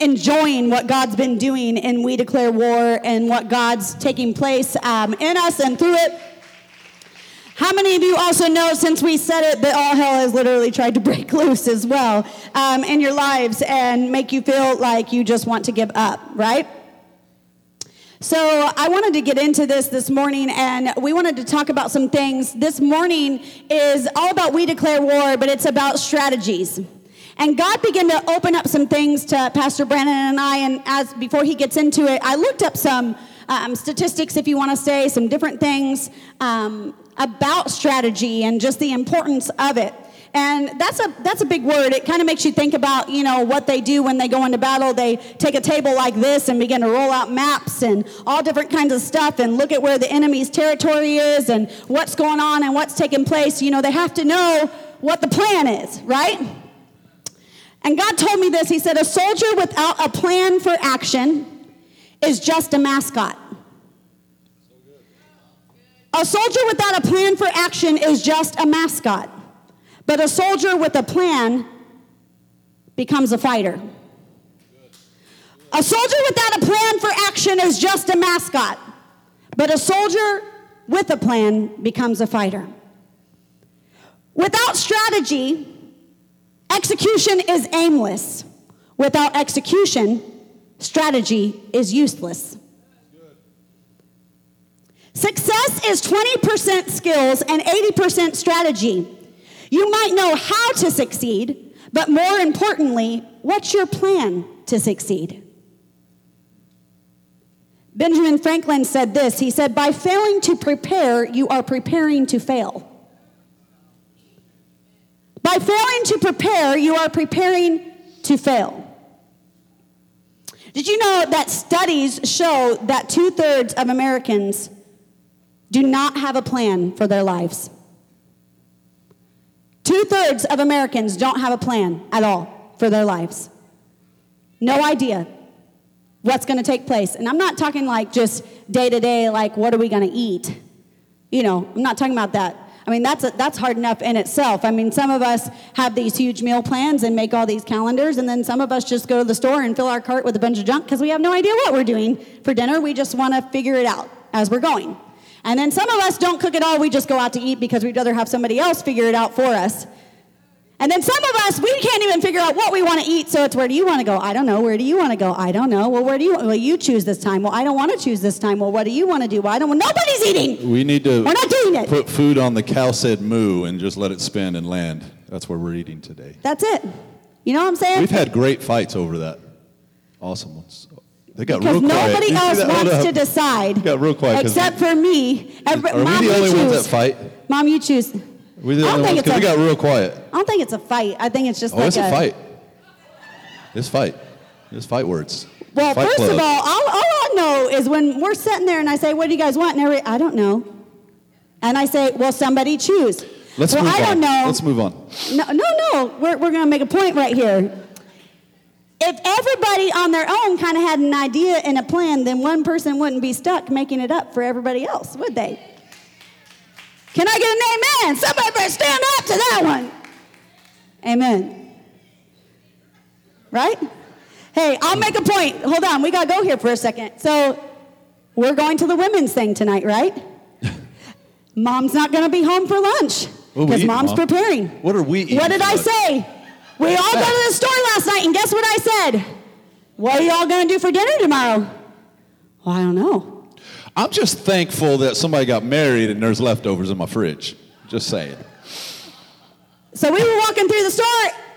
enjoying what God's been doing in We Declare War and what God's taking place um, in us and through it. How many of you also know, since we said it, that all hell has literally tried to break loose as well um, in your lives and make you feel like you just want to give up, right? So, I wanted to get into this this morning, and we wanted to talk about some things. This morning is all about We Declare War, but it's about strategies. And God began to open up some things to Pastor Brandon and I. And as before he gets into it, I looked up some um, statistics, if you want to say, some different things um, about strategy and just the importance of it. And that's a that's a big word. It kind of makes you think about you know what they do when they go into battle. They take a table like this and begin to roll out maps and all different kinds of stuff and look at where the enemy's territory is and what's going on and what's taking place. You know they have to know what the plan is, right? And God told me this. He said, A soldier without a plan for action is just a mascot. A soldier without a plan for action is just a mascot. But a soldier with a plan becomes a fighter. A soldier without a plan for action is just a mascot. But a soldier with a plan becomes a fighter. Without strategy, Execution is aimless. Without execution, strategy is useless. Success is 20% skills and 80% strategy. You might know how to succeed, but more importantly, what's your plan to succeed? Benjamin Franklin said this. He said, By failing to prepare, you are preparing to fail. By failing to prepare, you are preparing to fail. Did you know that studies show that two thirds of Americans do not have a plan for their lives? Two thirds of Americans don't have a plan at all for their lives. No idea what's going to take place. And I'm not talking like just day to day, like what are we going to eat? You know, I'm not talking about that. I mean, that's, a, that's hard enough in itself. I mean, some of us have these huge meal plans and make all these calendars, and then some of us just go to the store and fill our cart with a bunch of junk because we have no idea what we're doing for dinner. We just want to figure it out as we're going. And then some of us don't cook at all. We just go out to eat because we'd rather have somebody else figure it out for us. And then some of us, we can't even figure out what we want to eat. So it's where do you want to go? I don't know. Where do you want to go? I don't know. Well, where do you? Well, you choose this time. Well, I don't want to choose this time. Well, what do you want to do? Well, I don't. Nobody's eating. We need to. We're not doing it. Put food on the cow said moo and just let it spin and land. That's where we're eating today. That's it. You know what I'm saying? We've had great fights over that. Awesome ones. They got because real quiet. nobody else wants to decide. Got real quiet. Except for me. Every, are Mom, we the only ones that fight? Mom, you choose. We only ones because we got real quiet. I don't think it's a fight. I think it's just oh, like it's a, a fight. It's fight. It's fight words. Well, fight first club. of all, all, all I know is when we're sitting there and I say, "What do you guys want?" and every, I don't know, and I say, "Well, somebody choose." Let's well, move I on. don't know. Let's move on. No, no, no. We're we're going to make a point right here. If everybody on their own kind of had an idea and a plan, then one person wouldn't be stuck making it up for everybody else, would they? Can I get an amen? Somebody better stand up to that one. Amen. Right? Hey, I'll make a point. Hold on, we got to go here for a second. So, we're going to the women's thing tonight, right? Mom's not going to be home for lunch because mom's Mom? preparing. What are we eating? What did I say? We all go to the store last night, and guess what I said? What are y'all going to do for dinner tomorrow? Well, I don't know. I'm just thankful that somebody got married and there's leftovers in my fridge. Just saying. So we were walking through the store,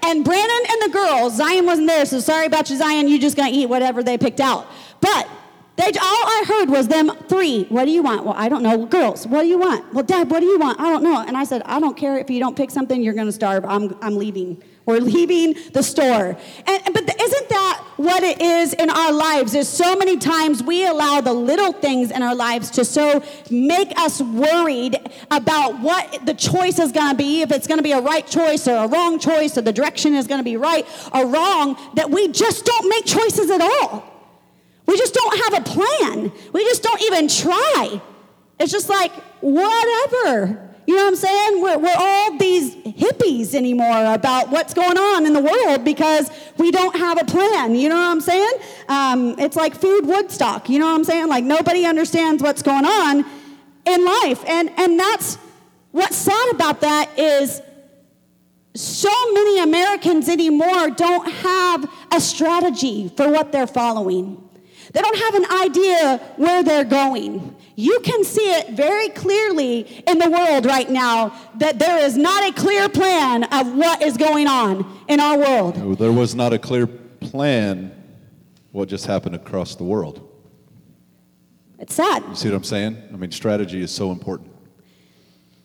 and Brandon and the girls, Zion wasn't there, so sorry about you, Zion. You're just to eat whatever they picked out. But they, all I heard was them three. What do you want? Well, I don't know. Girls, what do you want? Well, Dad, what do you want? I don't know. And I said, I don't care if you don't pick something, you're going to starve. I'm, I'm leaving. We're leaving the store. And, but isn't that what it is in our lives? There's so many times we allow the little things in our lives to so make us worried about what the choice is going to be, if it's going to be a right choice or a wrong choice, or the direction is going to be right or wrong, that we just don't make choices at all. We just don't have a plan. We just don't even try. It's just like, whatever. You know what I'm saying? We're, we're all these hippies anymore about what's going on in the world because we don't have a plan. You know what I'm saying? Um, it's like food Woodstock. You know what I'm saying? Like nobody understands what's going on in life. And, and that's what's sad about that is so many Americans anymore don't have a strategy for what they're following. They don't have an idea where they're going. You can see it very clearly in the world right now that there is not a clear plan of what is going on in our world. There was not a clear plan what just happened across the world. It's sad. You see what I'm saying? I mean, strategy is so important.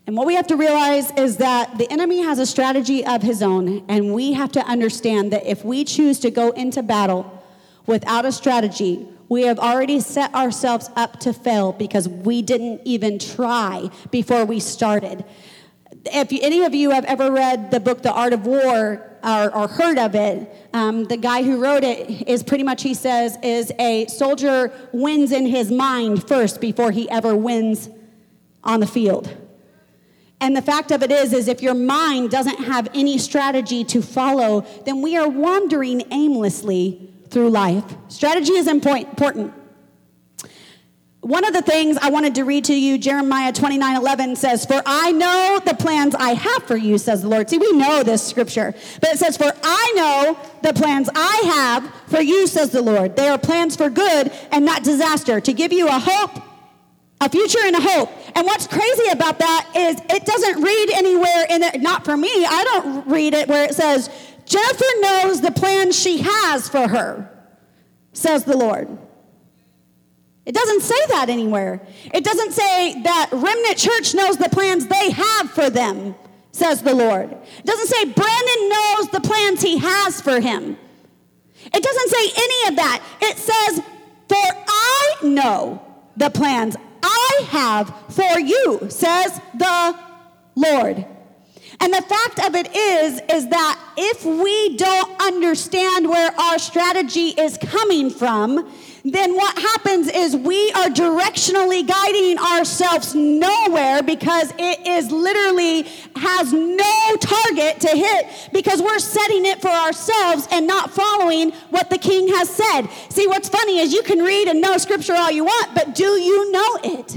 And what we have to realize is that the enemy has a strategy of his own, and we have to understand that if we choose to go into battle without a strategy, we have already set ourselves up to fail because we didn't even try before we started. If any of you have ever read the book The Art of War or, or heard of it, um, the guy who wrote it is pretty much, he says, is a soldier wins in his mind first before he ever wins on the field. And the fact of it is, is if your mind doesn't have any strategy to follow, then we are wandering aimlessly through life. Strategy is important. One of the things I wanted to read to you, Jeremiah 29 11 says, For I know the plans I have for you, says the Lord. See, we know this scripture, but it says, For I know the plans I have for you, says the Lord. They are plans for good and not disaster, to give you a hope, a future and a hope. And what's crazy about that is it doesn't read anywhere in it, not for me, I don't read it where it says, Jennifer knows the plans she has for her, says the Lord. It doesn't say that anywhere. It doesn't say that Remnant Church knows the plans they have for them, says the Lord. It doesn't say Brandon knows the plans he has for him. It doesn't say any of that. It says, For I know the plans I have for you, says the Lord. And the fact of it is, is that if we don't understand where our strategy is coming from, then what happens is we are directionally guiding ourselves nowhere because it is literally has no target to hit because we're setting it for ourselves and not following what the king has said. See, what's funny is you can read and know scripture all you want, but do you know it?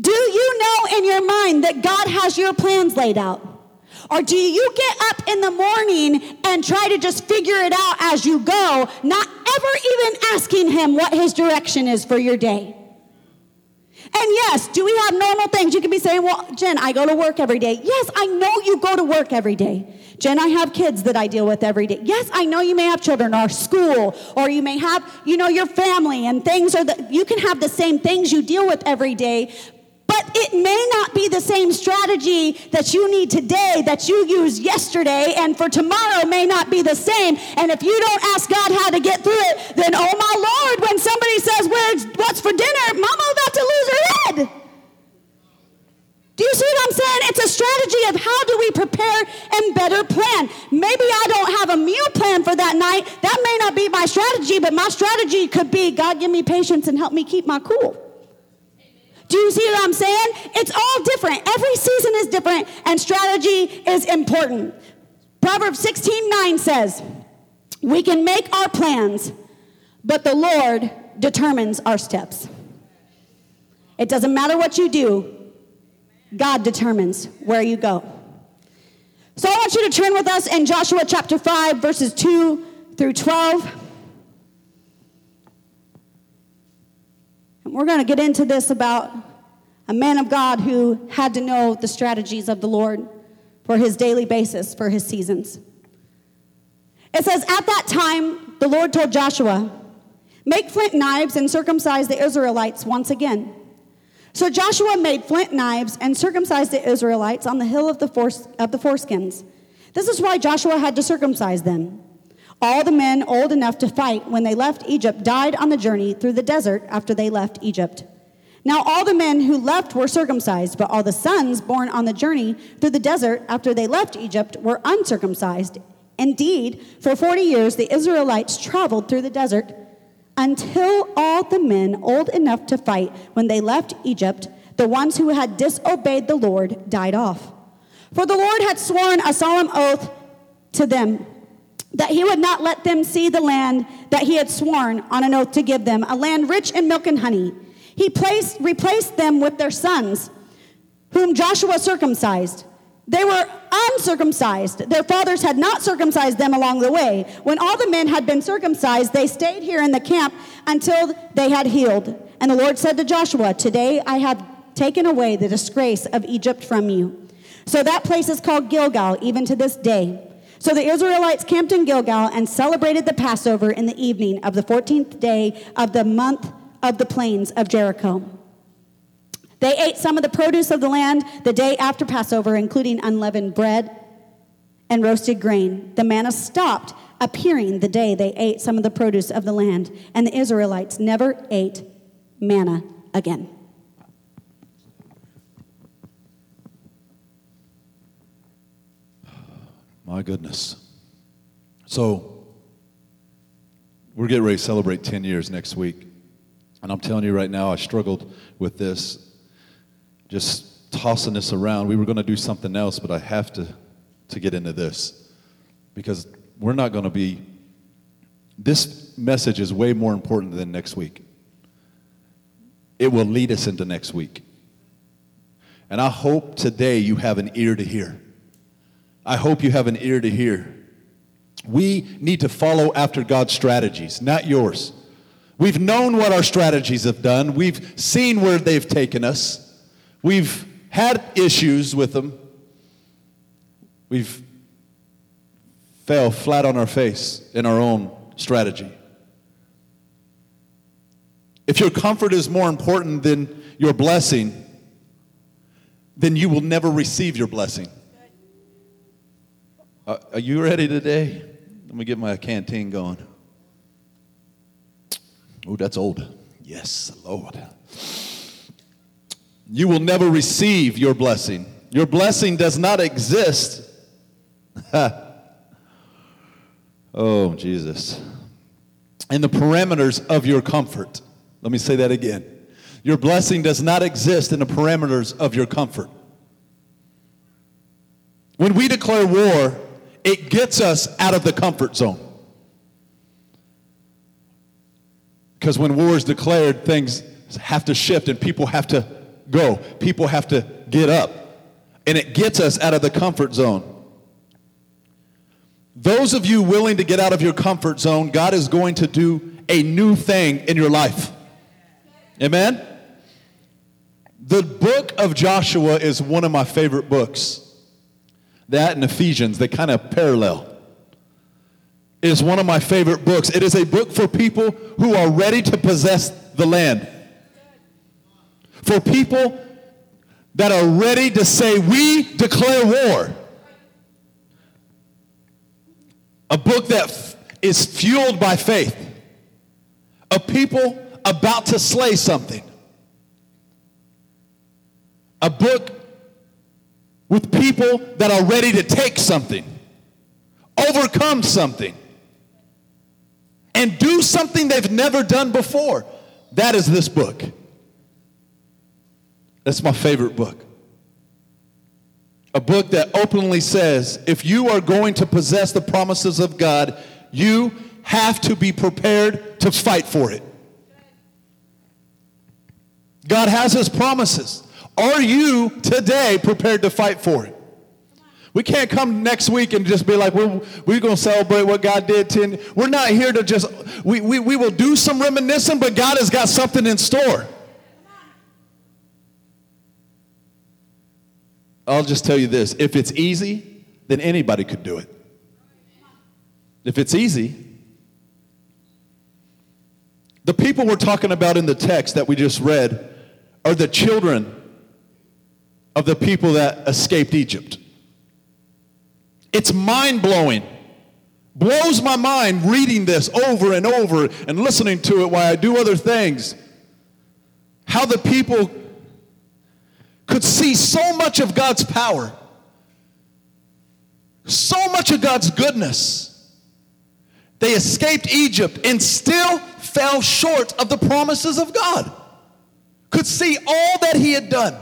Do you know in your mind that God has your plans laid out? Or do you get up in the morning and try to just figure it out as you go, not ever even asking Him what His direction is for your day? And yes, do we have normal things? You can be saying, Well, Jen, I go to work every day. Yes, I know you go to work every day. Jen, I have kids that I deal with every day. Yes, I know you may have children or school, or you may have, you know, your family and things are that you can have the same things you deal with every day, but it may not be the same strategy that you need today that you used yesterday, and for tomorrow may not be the same. And if you don't ask God how to get through it, then oh my Lord, when somebody says, Where's what's for dinner, mama about to lose her head. Do you see what I'm saying? It's a strategy of how do we prepare and better plan. Maybe I don't have a meal plan for that night. That may not be my strategy, but my strategy could be God, give me patience and help me keep my cool. Do you see what I'm saying? It's all different. Every season is different, and strategy is important. Proverbs 16 9 says, We can make our plans, but the Lord determines our steps. It doesn't matter what you do, God determines where you go. So I want you to turn with us in Joshua chapter 5, verses 2 through 12. We're going to get into this about a man of God who had to know the strategies of the Lord for his daily basis, for his seasons. It says, At that time, the Lord told Joshua, Make flint knives and circumcise the Israelites once again. So Joshua made flint knives and circumcised the Israelites on the hill of the, of the foreskins. This is why Joshua had to circumcise them. All the men old enough to fight when they left Egypt died on the journey through the desert after they left Egypt. Now all the men who left were circumcised, but all the sons born on the journey through the desert after they left Egypt were uncircumcised. Indeed, for 40 years the Israelites traveled through the desert until all the men old enough to fight when they left Egypt, the ones who had disobeyed the Lord died off. For the Lord had sworn a solemn oath to them that he would not let them see the land that he had sworn on an oath to give them, a land rich in milk and honey. He placed, replaced them with their sons, whom Joshua circumcised. They were uncircumcised. Their fathers had not circumcised them along the way. When all the men had been circumcised, they stayed here in the camp until they had healed. And the Lord said to Joshua, Today I have taken away the disgrace of Egypt from you. So that place is called Gilgal, even to this day. So the Israelites camped in Gilgal and celebrated the Passover in the evening of the 14th day of the month of the plains of Jericho. They ate some of the produce of the land the day after Passover, including unleavened bread and roasted grain. The manna stopped appearing the day they ate some of the produce of the land, and the Israelites never ate manna again. My goodness. So, we're getting ready to celebrate 10 years next week. And I'm telling you right now, I struggled with this, just tossing this around. We were going to do something else, but I have to, to get into this because we're not going to be, this message is way more important than next week. It will lead us into next week. And I hope today you have an ear to hear. I hope you have an ear to hear. We need to follow after God's strategies, not yours. We've known what our strategies have done. We've seen where they've taken us. We've had issues with them. We've fell flat on our face in our own strategy. If your comfort is more important than your blessing, then you will never receive your blessing. Uh, are you ready today? Let me get my canteen going. Oh, that's old. Yes, Lord. You will never receive your blessing. Your blessing does not exist. oh, Jesus. In the parameters of your comfort. Let me say that again. Your blessing does not exist in the parameters of your comfort. When we declare war, it gets us out of the comfort zone. Because when war is declared, things have to shift and people have to go. People have to get up. And it gets us out of the comfort zone. Those of you willing to get out of your comfort zone, God is going to do a new thing in your life. Amen? The book of Joshua is one of my favorite books. That and Ephesians, they kind of parallel. It is one of my favorite books. It is a book for people who are ready to possess the land. For people that are ready to say, We declare war. A book that f- is fueled by faith. A people about to slay something. A book with people that are ready to take something, overcome something, and do something they've never done before. That is this book. That's my favorite book. A book that openly says if you are going to possess the promises of God, you have to be prepared to fight for it. God has his promises. Are you today prepared to fight for it? We can't come next week and just be like, we're, we're going to celebrate what God did 10. We're not here to just, we, we, we will do some reminiscing, but God has got something in store. I'll just tell you this if it's easy, then anybody could do it. If it's easy, the people we're talking about in the text that we just read are the children of the people that escaped Egypt. It's mind blowing. Blows my mind reading this over and over and listening to it while I do other things. How the people could see so much of God's power, so much of God's goodness. They escaped Egypt and still fell short of the promises of God. could see all that he had done.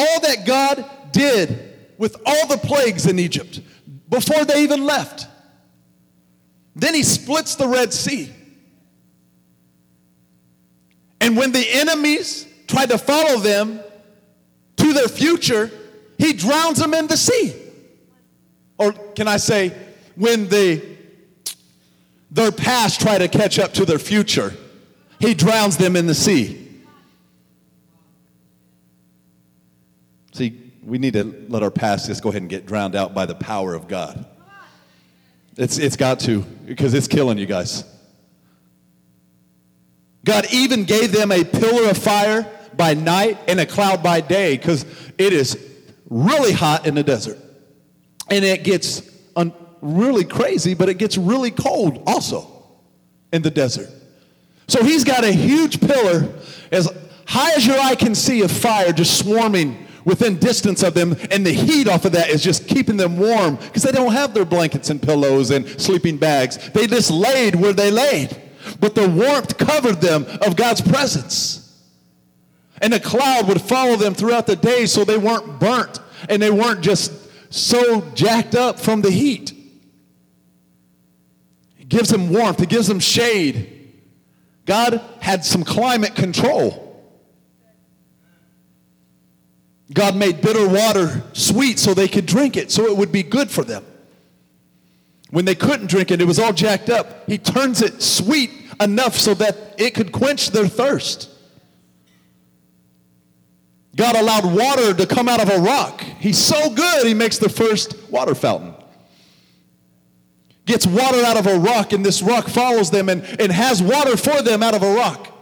All that God did with all the plagues in Egypt before they even left. Then he splits the Red Sea. And when the enemies tried to follow them to their future, he drowns them in the sea. Or can I say, when the, their past try to catch up to their future, he drowns them in the sea. See, we need to let our past just go ahead and get drowned out by the power of God. It's, it's got to, because it's killing you guys. God even gave them a pillar of fire by night and a cloud by day because it is really hot in the desert. And it gets un- really crazy, but it gets really cold also in the desert. So he's got a huge pillar as high as your eye can see of fire just swarming within distance of them, and the heat off of that is just keeping them warm because they don't have their blankets and pillows and sleeping bags. They just laid where they laid, but the warmth covered them of God's presence. And a cloud would follow them throughout the day so they weren't burnt and they weren't just so jacked up from the heat. It gives them warmth, it gives them shade. God had some climate control. God made bitter water sweet so they could drink it, so it would be good for them. When they couldn't drink it, it was all jacked up. He turns it sweet enough so that it could quench their thirst. God allowed water to come out of a rock. He's so good, he makes the first water fountain gets water out of a rock, and this rock follows them and, and has water for them out of a rock.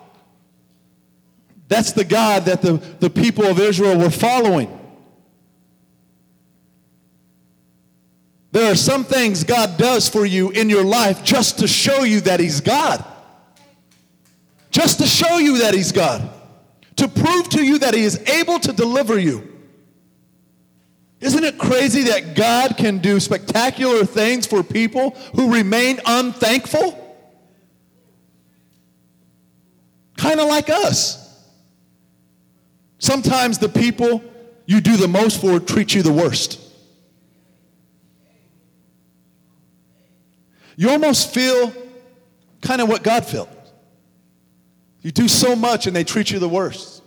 That's the God that the, the people of Israel were following. There are some things God does for you in your life just to show you that He's God. Just to show you that He's God. To prove to you that He is able to deliver you. Isn't it crazy that God can do spectacular things for people who remain unthankful? Kind of like us. Sometimes the people you do the most for treat you the worst. You almost feel kind of what God felt. You do so much and they treat you the worst.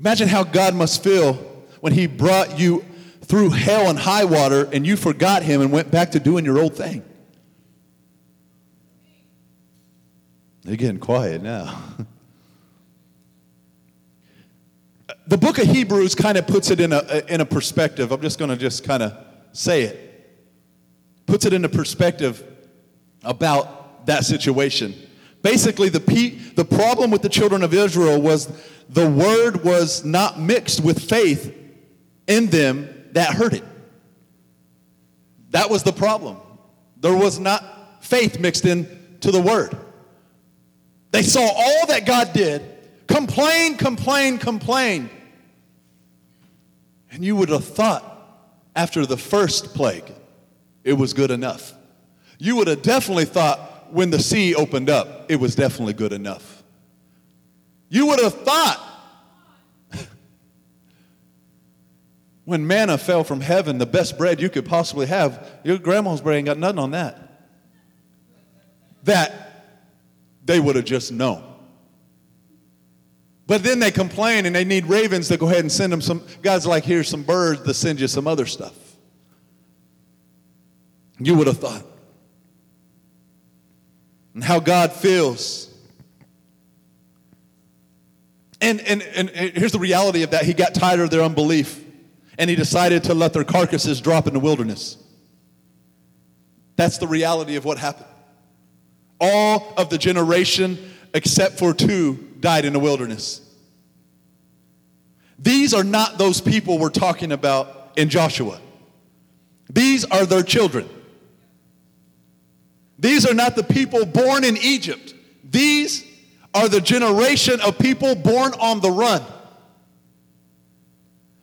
Imagine how God must feel when He brought you through hell and high water and you forgot Him and went back to doing your old thing. They're getting quiet now. the book of Hebrews kind of puts it in a, uh, in a perspective. I'm just going to just kind of say it. Puts it into perspective about that situation. Basically, the, the problem with the children of Israel was the word was not mixed with faith in them that heard it. That was the problem. There was not faith mixed into the word. They saw all that God did, complain, complain, complain. And you would have thought after the first plague, it was good enough. You would have definitely thought when the sea opened up, it was definitely good enough. You would have thought when manna fell from heaven, the best bread you could possibly have, your grandma's bread ain't got nothing on that. That they would have just known. But then they complain and they need ravens to go ahead and send them some. God's like, here's some birds to send you some other stuff. You would have thought. And how God feels and, and, and, here's the reality of that he got tired of their unbelief and he decided to let their carcasses drop in the wilderness. That's the reality of what happened. All of the generation, except for two, died in the wilderness. These are not those people we're talking about in Joshua. These are their children. These are not the people born in Egypt. These are the generation of people born on the run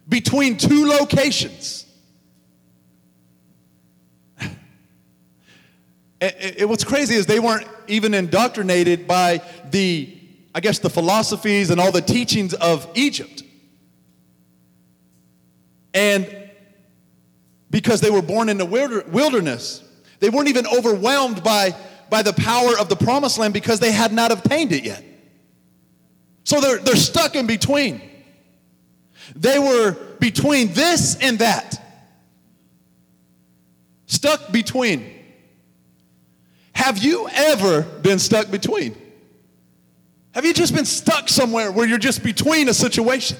between two locations. what's crazy is they weren't even indoctrinated by the, I guess, the philosophies and all the teachings of Egypt. And because they were born in the wilderness, they weren't even overwhelmed by, by the power of the promised land because they had not obtained it yet. So they're, they're stuck in between. They were between this and that. Stuck between. Have you ever been stuck between? Have you just been stuck somewhere where you're just between a situation?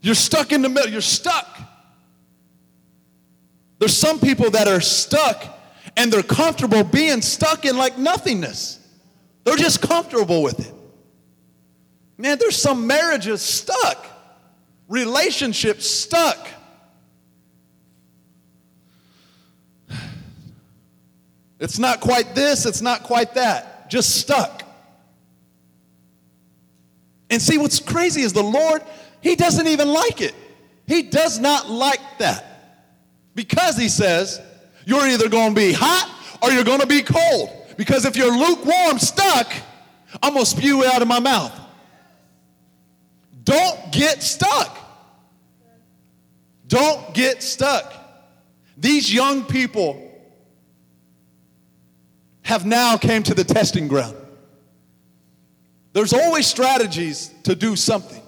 You're stuck in the middle, you're stuck. There's some people that are stuck and they're comfortable being stuck in like nothingness. They're just comfortable with it. Man, there's some marriages stuck, relationships stuck. It's not quite this, it's not quite that, just stuck. And see, what's crazy is the Lord, He doesn't even like it. He does not like that. Because He says, you're either going to be hot or you're going to be cold. Because if you're lukewarm, stuck, I'm going to spew it out of my mouth. Don't get stuck. Don't get stuck. These young people have now came to the testing ground. There's always strategies to do something.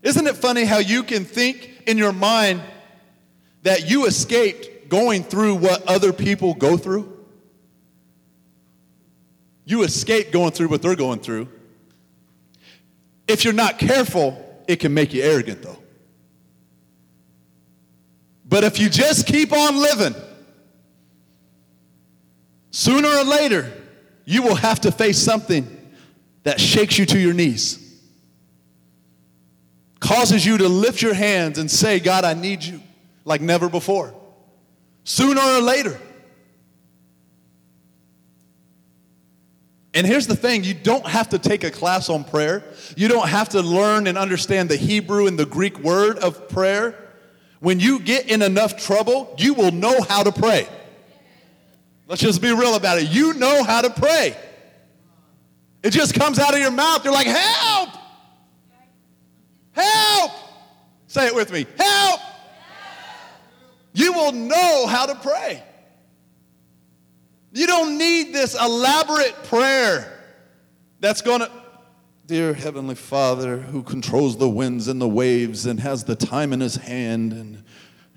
Isn't it funny how you can think in your mind that you escaped going through what other people go through? You escape going through what they're going through. If you're not careful, it can make you arrogant, though. But if you just keep on living, sooner or later, you will have to face something that shakes you to your knees, causes you to lift your hands and say, God, I need you like never before. Sooner or later. And here's the thing you don't have to take a class on prayer. You don't have to learn and understand the Hebrew and the Greek word of prayer. When you get in enough trouble, you will know how to pray. Let's just be real about it. You know how to pray. It just comes out of your mouth. You're like, help! Help! Say it with me. Help! You will know how to pray. You don't need this elaborate prayer that's going to, Dear Heavenly Father, who controls the winds and the waves and has the time in his hand and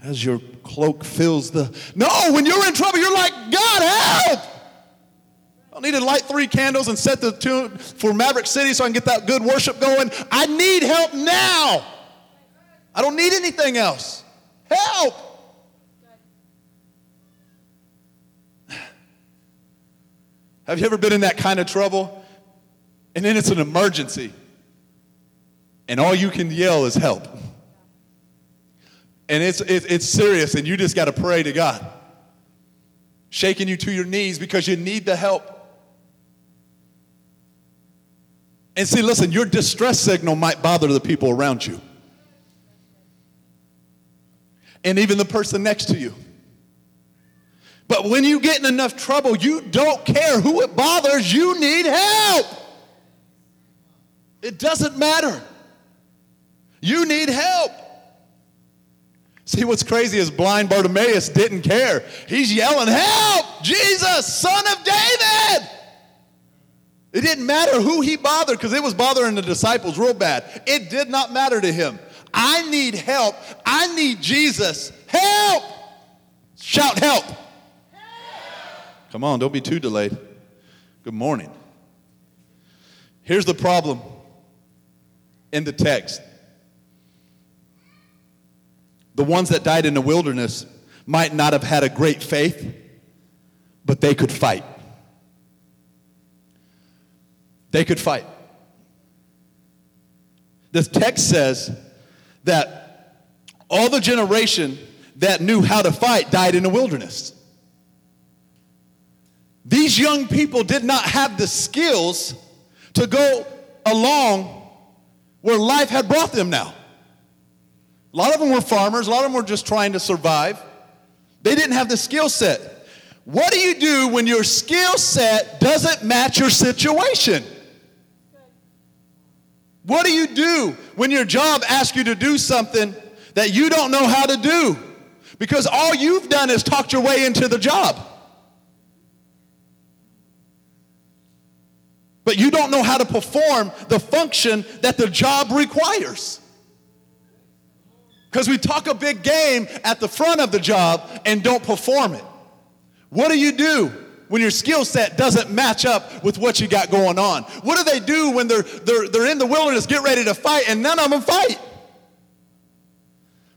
as your cloak fills the. No, when you're in trouble, you're like, God, help! I need to light three candles and set the tune for Maverick City so I can get that good worship going. I need help now. I don't need anything else. Help! Have you ever been in that kind of trouble? And then it's an emergency. And all you can yell is help. And it's, it's, it's serious, and you just got to pray to God. Shaking you to your knees because you need the help. And see, listen, your distress signal might bother the people around you. And even the person next to you. But when you get in enough trouble, you don't care who it bothers, you need help. It doesn't matter. You need help. See, what's crazy is blind Bartimaeus didn't care. He's yelling, Help! Jesus, son of David! It didn't matter who he bothered because it was bothering the disciples real bad. It did not matter to him. I need help. I need Jesus. Help! Shout, help. Come on, don't be too delayed. Good morning. Here's the problem in the text the ones that died in the wilderness might not have had a great faith, but they could fight. They could fight. This text says that all the generation that knew how to fight died in the wilderness. These young people did not have the skills to go along where life had brought them now. A lot of them were farmers, a lot of them were just trying to survive. They didn't have the skill set. What do you do when your skill set doesn't match your situation? What do you do when your job asks you to do something that you don't know how to do? Because all you've done is talked your way into the job. But you don't know how to perform the function that the job requires. Because we talk a big game at the front of the job and don't perform it. What do you do when your skill set doesn't match up with what you got going on? What do they do when they're, they're, they're in the wilderness, get ready to fight, and none of them fight?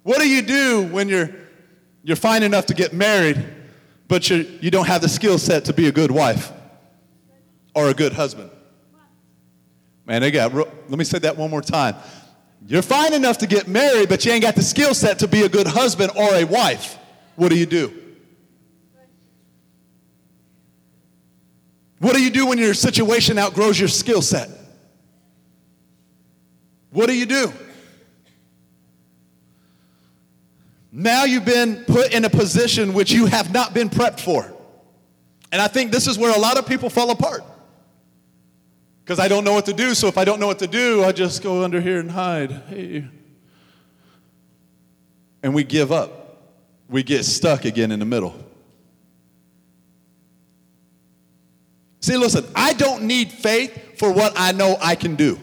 What do you do when you're, you're fine enough to get married, but you you don't have the skill set to be a good wife or a good husband? Man, they got, let me say that one more time. You're fine enough to get married, but you ain't got the skill set to be a good husband or a wife. What do you do? What do you do when your situation outgrows your skill set? What do you do? Now you've been put in a position which you have not been prepped for. And I think this is where a lot of people fall apart because I don't know what to do. So if I don't know what to do, I just go under here and hide. Hey. And we give up. We get stuck again in the middle. See, listen, I don't need faith for what I know I can do.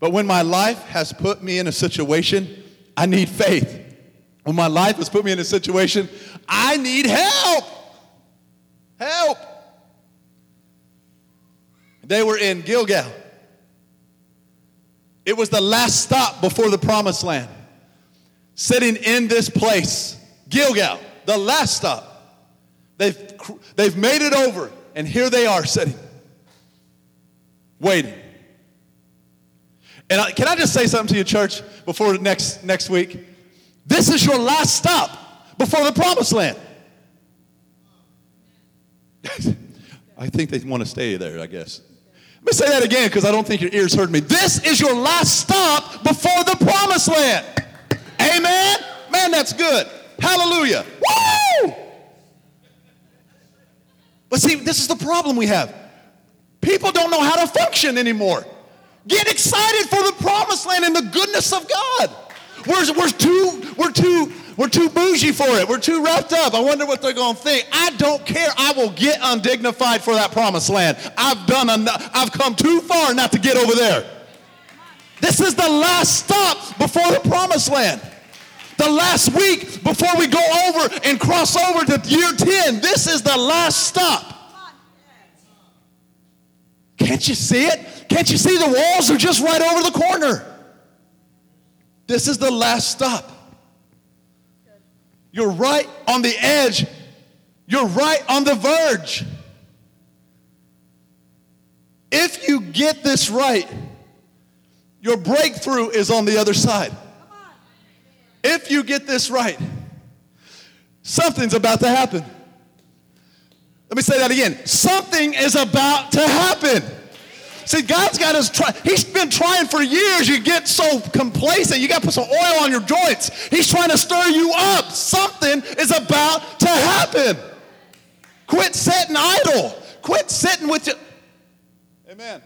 But when my life has put me in a situation, I need faith. When my life has put me in a situation, I need help. Help. They were in Gilgal. It was the last stop before the promised land. Sitting in this place, Gilgal, the last stop. They've, they've made it over, and here they are sitting, waiting. And I, can I just say something to you, church, before next, next week? This is your last stop before the promised land. I think they want to stay there, I guess. Let me say that again because I don't think your ears heard me. This is your last stop before the promised land. Amen? Man, that's good. Hallelujah. Woo! But see, this is the problem we have. People don't know how to function anymore. Get excited for the promised land and the goodness of God. We're, we're, too, we're, too, we're too bougie for it. We're too wrapped up. I wonder what they're going to think. I don't care. I will get undignified for that promised land. I've done enough. I've come too far not to get over there. This is the last stop before the promised land. The last week before we go over and cross over to year 10. This is the last stop. Can't you see it? Can't you see the walls are just right over the corner? This is the last stop. You're right on the edge. You're right on the verge. If you get this right, your breakthrough is on the other side. If you get this right, something's about to happen. Let me say that again. Something is about to happen. See, God's got us try. He's been trying for years. You get so complacent. You got to put some oil on your joints. He's trying to stir you up. Something is about to happen. Quit sitting idle. Quit sitting with you. Amen.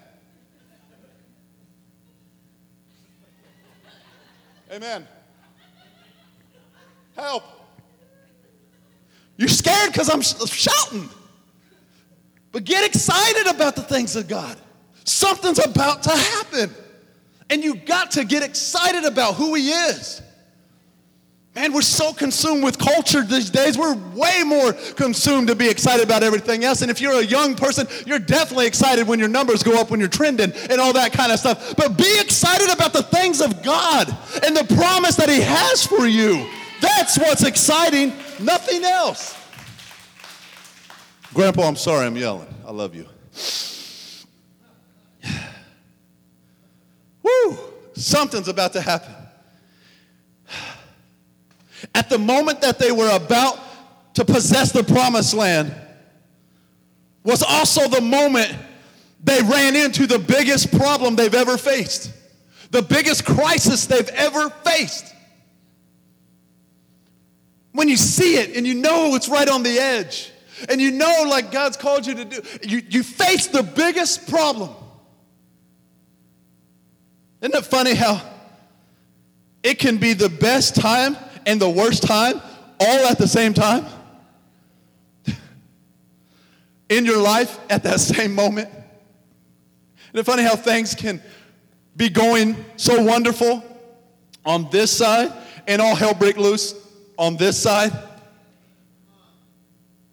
Amen. Help. You're scared because I'm shouting. But get excited about the things of God. Something's about to happen. And you got to get excited about who He is. Man, we're so consumed with culture these days. We're way more consumed to be excited about everything else. And if you're a young person, you're definitely excited when your numbers go up, when you're trending, and all that kind of stuff. But be excited about the things of God and the promise that He has for you. That's what's exciting, nothing else. Grandpa, I'm sorry I'm yelling. I love you. Woo! Something's about to happen. At the moment that they were about to possess the promised land, was also the moment they ran into the biggest problem they've ever faced, the biggest crisis they've ever faced. When you see it and you know it's right on the edge, and you know, like God's called you to do, you, you face the biggest problem. Isn't it funny how it can be the best time and the worst time all at the same time? In your life at that same moment? Isn't it funny how things can be going so wonderful on this side and all hell break loose on this side?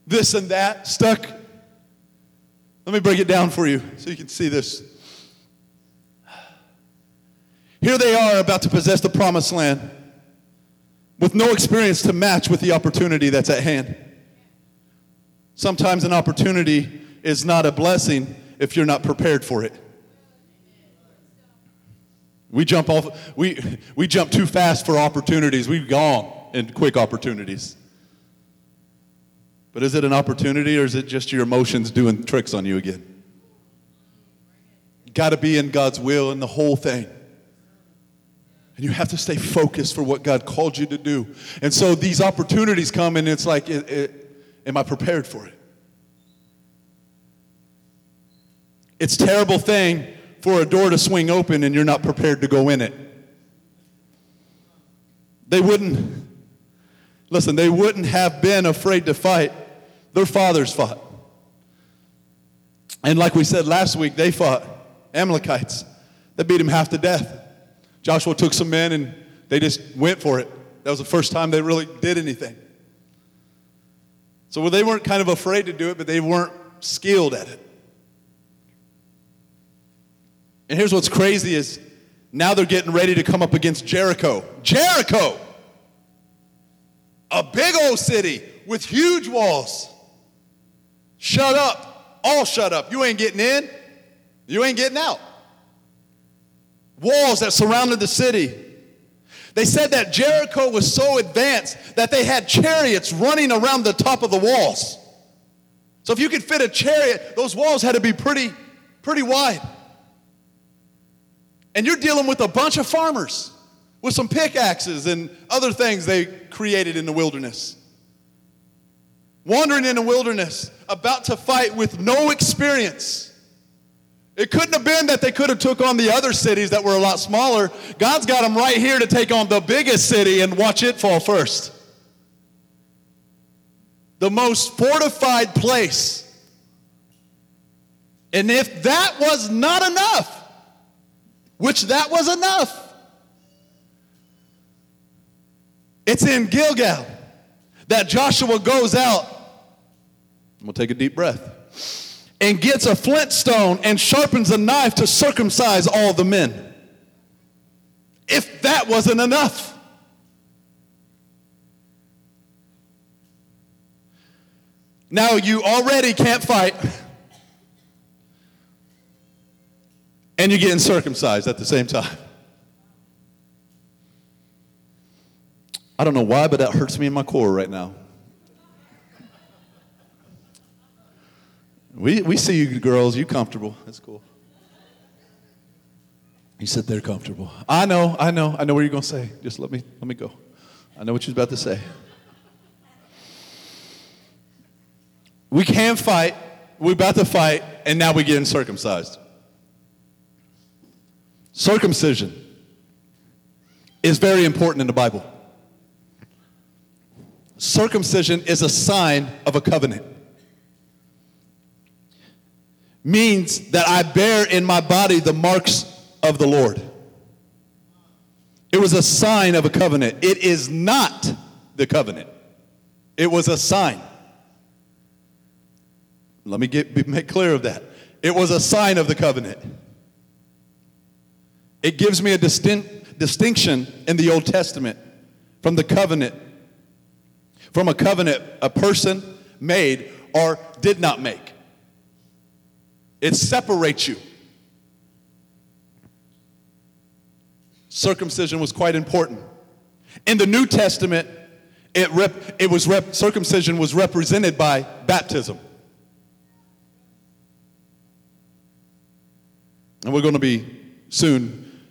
This and that stuck. Let me break it down for you so you can see this. Here they are about to possess the promised land with no experience to match with the opportunity that's at hand. Sometimes an opportunity is not a blessing if you're not prepared for it. We jump off, we, we jump too fast for opportunities. We've gone in quick opportunities. But is it an opportunity or is it just your emotions doing tricks on you again? Got to be in God's will in the whole thing. And you have to stay focused for what God called you to do. And so these opportunities come, and it's like, it, it, am I prepared for it? It's a terrible thing for a door to swing open and you're not prepared to go in it. They wouldn't, listen, they wouldn't have been afraid to fight. Their fathers fought. And like we said last week, they fought Amalekites. They beat them half to death. Joshua took some men and they just went for it. That was the first time they really did anything. So well, they weren't kind of afraid to do it, but they weren't skilled at it. And here's what's crazy is now they're getting ready to come up against Jericho. Jericho! A big old city with huge walls. Shut up. All shut up. You ain't getting in. You ain't getting out. Walls that surrounded the city. They said that Jericho was so advanced that they had chariots running around the top of the walls. So if you could fit a chariot, those walls had to be pretty, pretty wide. And you're dealing with a bunch of farmers with some pickaxes and other things they created in the wilderness. Wandering in the wilderness, about to fight with no experience. It couldn't have been that they could have took on the other cities that were a lot smaller. God's got them right here to take on the biggest city and watch it fall first. The most fortified place. And if that was not enough, which that was enough. It's in Gilgal that Joshua goes out. I'm going to take a deep breath. And gets a flint stone and sharpens a knife to circumcise all the men. If that wasn't enough. Now you already can't fight. and you're getting circumcised at the same time. I don't know why, but that hurts me in my core right now. We, we see you girls, you comfortable. That's cool. You said they're comfortable. I know, I know, I know what you're gonna say. Just let me let me go. I know what you're about to say. We can fight, we're about to fight, and now we're getting circumcised. Circumcision is very important in the Bible. Circumcision is a sign of a covenant. Means that I bear in my body the marks of the Lord. It was a sign of a covenant. It is not the covenant. It was a sign. Let me get make clear of that. It was a sign of the covenant. It gives me a distinct distinction in the Old Testament from the covenant, from a covenant a person made or did not make. It separates you. Circumcision was quite important. In the New Testament, it, rep, it was rep, circumcision was represented by baptism. And we're going to be soon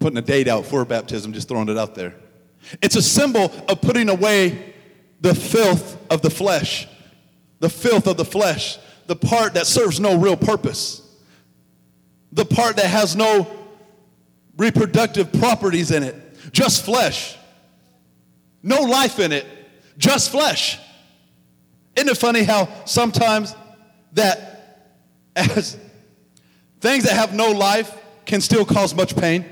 putting a date out for baptism, just throwing it out there. It's a symbol of putting away the filth of the flesh, the filth of the flesh, the part that serves no real purpose, the part that has no reproductive properties in it, just flesh. No life in it, just flesh. Isn't it funny how sometimes that as things that have no life can still cause much pain?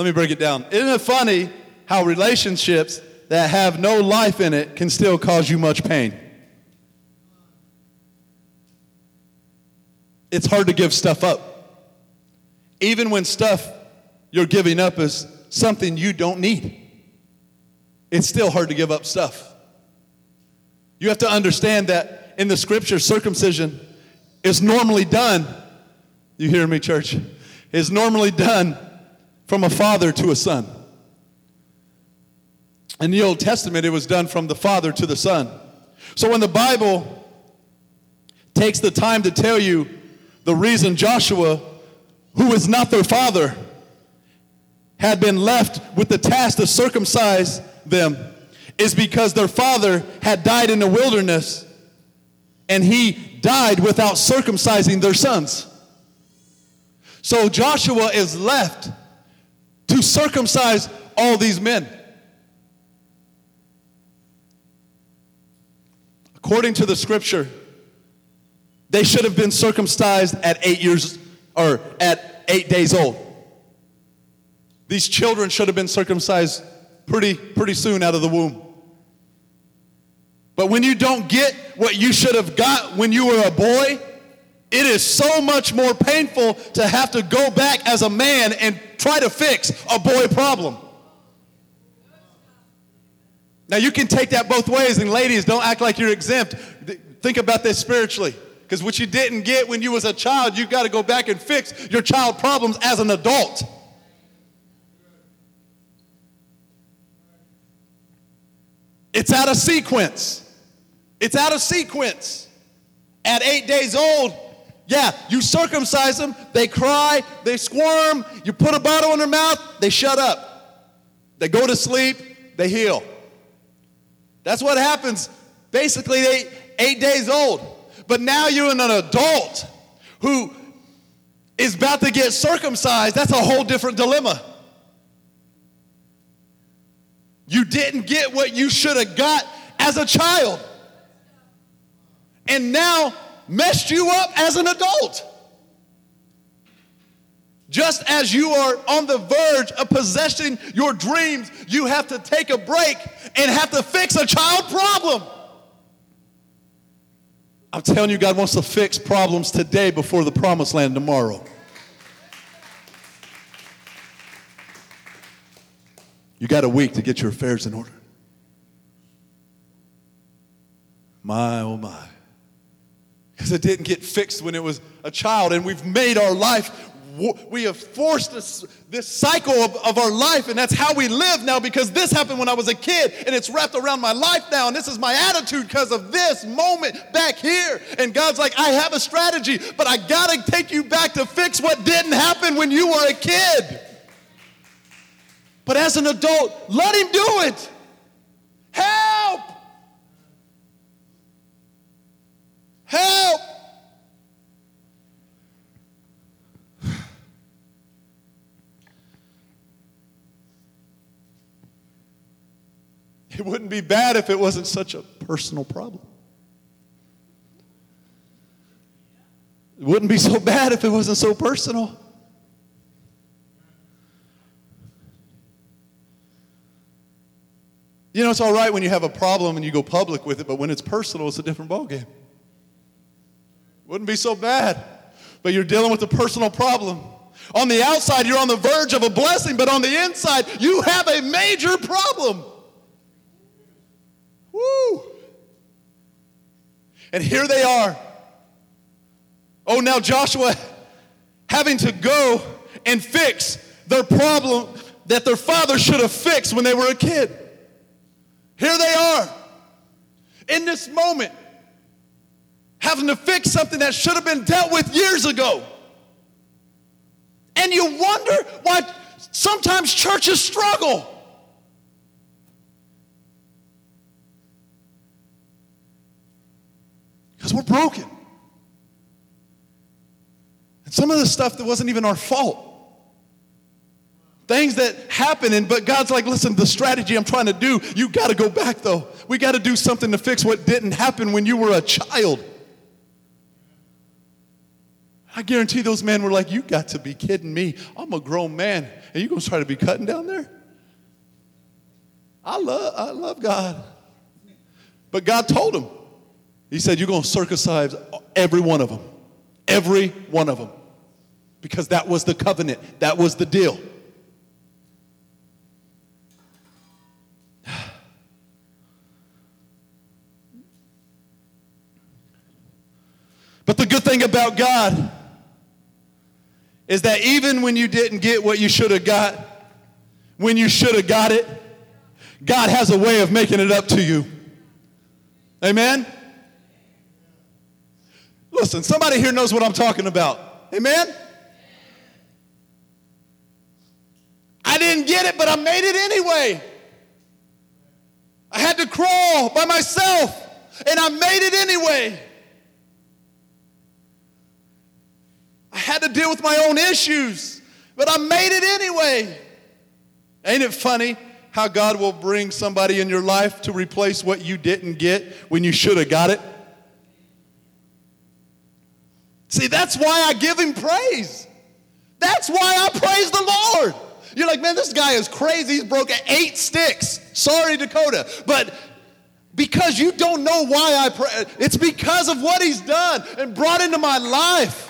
Let me break it down. Isn't it funny how relationships that have no life in it can still cause you much pain? It's hard to give stuff up. Even when stuff you're giving up is something you don't need, it's still hard to give up stuff. You have to understand that in the scripture, circumcision is normally done. You hear me, church? Is normally done from a father to a son. In the Old Testament, it was done from the father to the son. So when the Bible takes the time to tell you the reason Joshua, who is not their father, had been left with the task to circumcise them is because their father had died in the wilderness and he died without circumcising their sons. So Joshua is left to circumcise all these men. According to the scripture, they should have been circumcised at eight years or at eight days old. These children should have been circumcised pretty, pretty soon out of the womb. But when you don't get what you should have got when you were a boy, it is so much more painful to have to go back as a man and try to fix a boy problem. Now, you can take that both ways, and ladies, don't act like you're exempt. Think about this spiritually. Because what you didn't get when you was a child, you got to go back and fix your child problems as an adult. It's out of sequence. It's out of sequence. At eight days old, yeah, you circumcise them, they cry, they squirm, you put a bottle in their mouth, they shut up. They go to sleep, they heal. That's what happens. Basically, they eight days old. But now you're an adult who is about to get circumcised. That's a whole different dilemma. You didn't get what you should have got as a child. And now messed you up as an adult. Just as you are on the verge of possessing your dreams, you have to take a break and have to fix a child problem. I'm telling you, God wants to fix problems today before the promised land tomorrow. You got a week to get your affairs in order. My, oh my. Because it didn't get fixed when it was a child, and we've made our life we have forced this, this cycle of, of our life, and that's how we live now because this happened when I was a kid, and it's wrapped around my life now, and this is my attitude because of this moment back here. And God's like, I have a strategy, but I gotta take you back to fix what didn't happen when you were a kid. But as an adult, let Him do it. Help! Help! It wouldn't be bad if it wasn't such a personal problem. It wouldn't be so bad if it wasn't so personal. You know, it's all right when you have a problem and you go public with it, but when it's personal, it's a different ballgame. Wouldn't be so bad, but you're dealing with a personal problem. On the outside, you're on the verge of a blessing, but on the inside, you have a major problem. Woo! And here they are. Oh, now Joshua having to go and fix their problem that their father should have fixed when they were a kid. Here they are in this moment, having to fix something that should have been dealt with years ago. And you wonder why sometimes churches struggle. Because we're broken. And some of the stuff that wasn't even our fault. Things that happen, and but God's like, listen, the strategy I'm trying to do, you got to go back though. We got to do something to fix what didn't happen when you were a child. I guarantee those men were like, You got to be kidding me. I'm a grown man, and you gonna try to be cutting down there? I love, I love God. But God told him, He said, You're gonna circumcise every one of them. Every one of them. Because that was the covenant, that was the deal. But the good thing about God is that even when you didn't get what you should have got, when you should have got it, God has a way of making it up to you. Amen? Listen, somebody here knows what I'm talking about. Amen? I didn't get it, but I made it anyway. I had to crawl by myself, and I made it anyway. I had to deal with my own issues, but I made it anyway. Ain't it funny how God will bring somebody in your life to replace what you didn't get when you should have got it? See, that's why I give him praise. That's why I praise the Lord. You're like, man, this guy is crazy. He's broken eight sticks. Sorry, Dakota. But because you don't know why I pray, it's because of what he's done and brought into my life.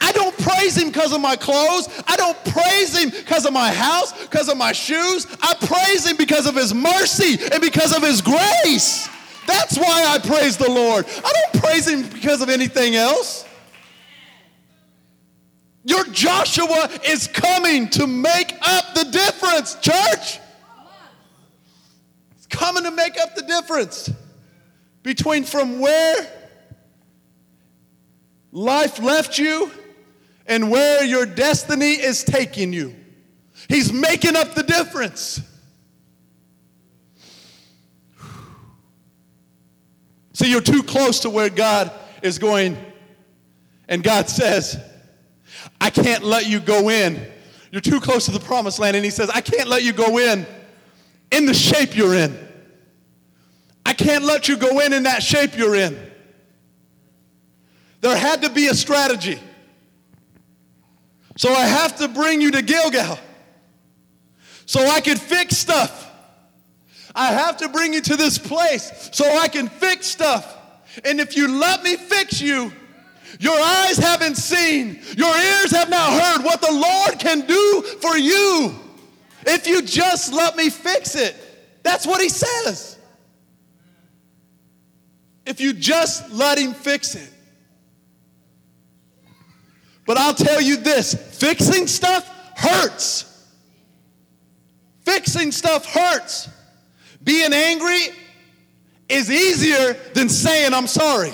I don't praise him because of my clothes. I don't praise him because of my house, because of my shoes. I praise him because of his mercy and because of his grace. That's why I praise the Lord. I don't praise him because of anything else. Your Joshua is coming to make up the difference, church. It's coming to make up the difference between from where life left you and where your destiny is taking you. He's making up the difference. See, you're too close to where God is going, and God says, I can't let you go in. You're too close to the promised land, and He says, I can't let you go in in the shape you're in. I can't let you go in in that shape you're in. There had to be a strategy. So I have to bring you to Gilgal so I can fix stuff. I have to bring you to this place so I can fix stuff. And if you let me fix you, your eyes haven't seen, your ears have not heard what the Lord can do for you if you just let me fix it. That's what he says. If you just let him fix it. But I'll tell you this fixing stuff hurts. Fixing stuff hurts. Being angry is easier than saying, I'm sorry.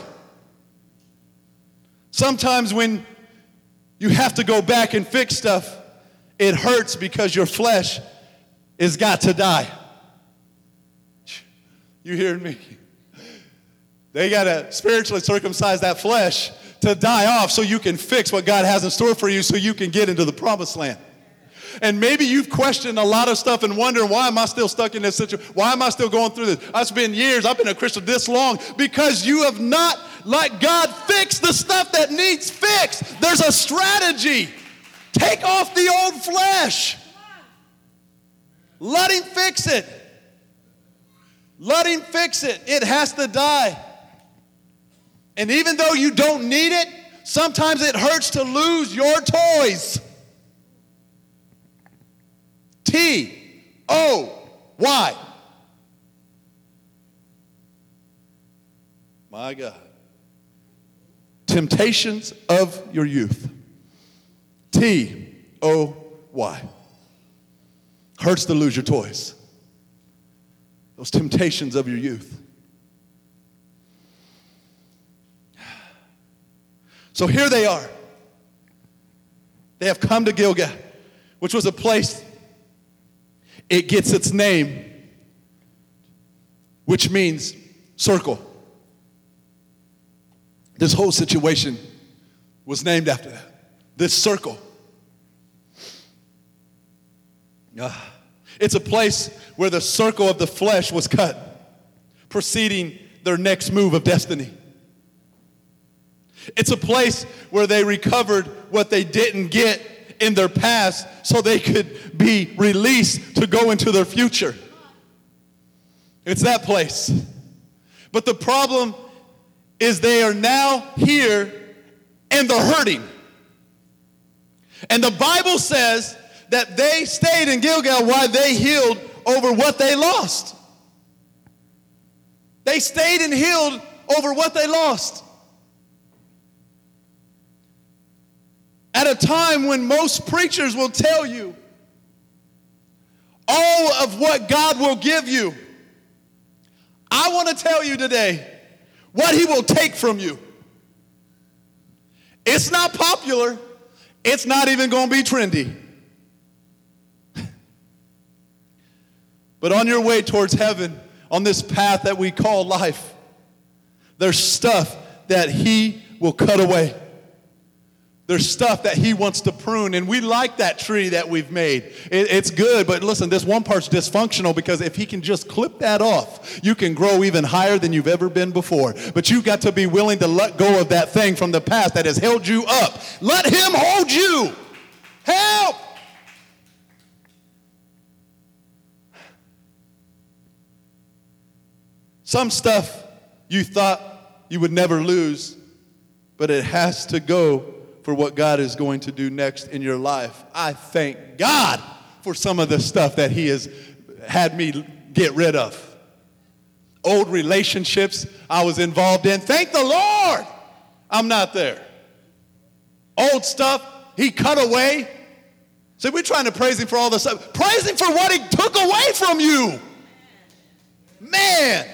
Sometimes when you have to go back and fix stuff, it hurts because your flesh is got to die. You hearing me? They got to spiritually circumcise that flesh to die off so you can fix what God has in store for you so you can get into the promised land. And maybe you've questioned a lot of stuff and wondering, why am I still stuck in this situation? Why am I still going through this? It's been years. I've been a Christian this long because you have not let God fix the stuff that needs fixed. There's a strategy. Take off the old flesh. Let Him fix it. Let Him fix it. It has to die. And even though you don't need it, sometimes it hurts to lose your toys. T O Y. My God. Temptations of your youth. T O Y. Hurts to lose your toys. Those temptations of your youth. So here they are. They have come to Gilgal, which was a place, it gets its name, which means circle. This whole situation was named after that. This circle. Ah. It's a place where the circle of the flesh was cut, preceding their next move of destiny. It's a place where they recovered what they didn't get in their past so they could be released to go into their future. It's that place. But the problem is they are now here and they're hurting. And the Bible says that they stayed in Gilgal while they healed over what they lost. They stayed and healed over what they lost. At a time when most preachers will tell you all of what God will give you, I want to tell you today what He will take from you. It's not popular, it's not even going to be trendy. but on your way towards heaven, on this path that we call life, there's stuff that He will cut away. There's stuff that he wants to prune, and we like that tree that we've made. It, it's good, but listen, this one part's dysfunctional because if he can just clip that off, you can grow even higher than you've ever been before. But you've got to be willing to let go of that thing from the past that has held you up. Let him hold you. Help! Some stuff you thought you would never lose, but it has to go for what God is going to do next in your life. I thank God for some of the stuff that He has had me get rid of. Old relationships I was involved in. Thank the Lord I'm not there. Old stuff He cut away. See, we're trying to praise Him for all this stuff. Praise Him for what He took away from you. Man.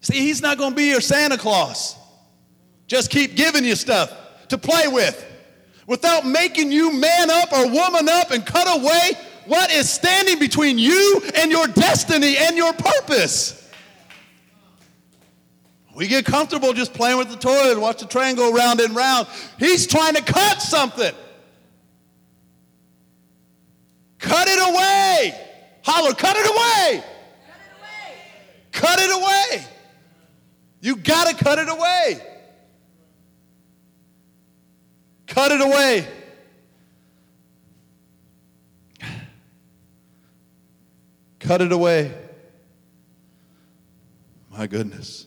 See, He's not going to be your Santa Claus. Just keep giving you stuff to play with without making you man up or woman up and cut away what is standing between you and your destiny and your purpose. We get comfortable just playing with the toy and watch the train go round and round. He's trying to cut something. Cut it away. Holler, cut it away. Cut it away. Cut it away. You got to cut it away. Cut it away. Cut it away. My goodness.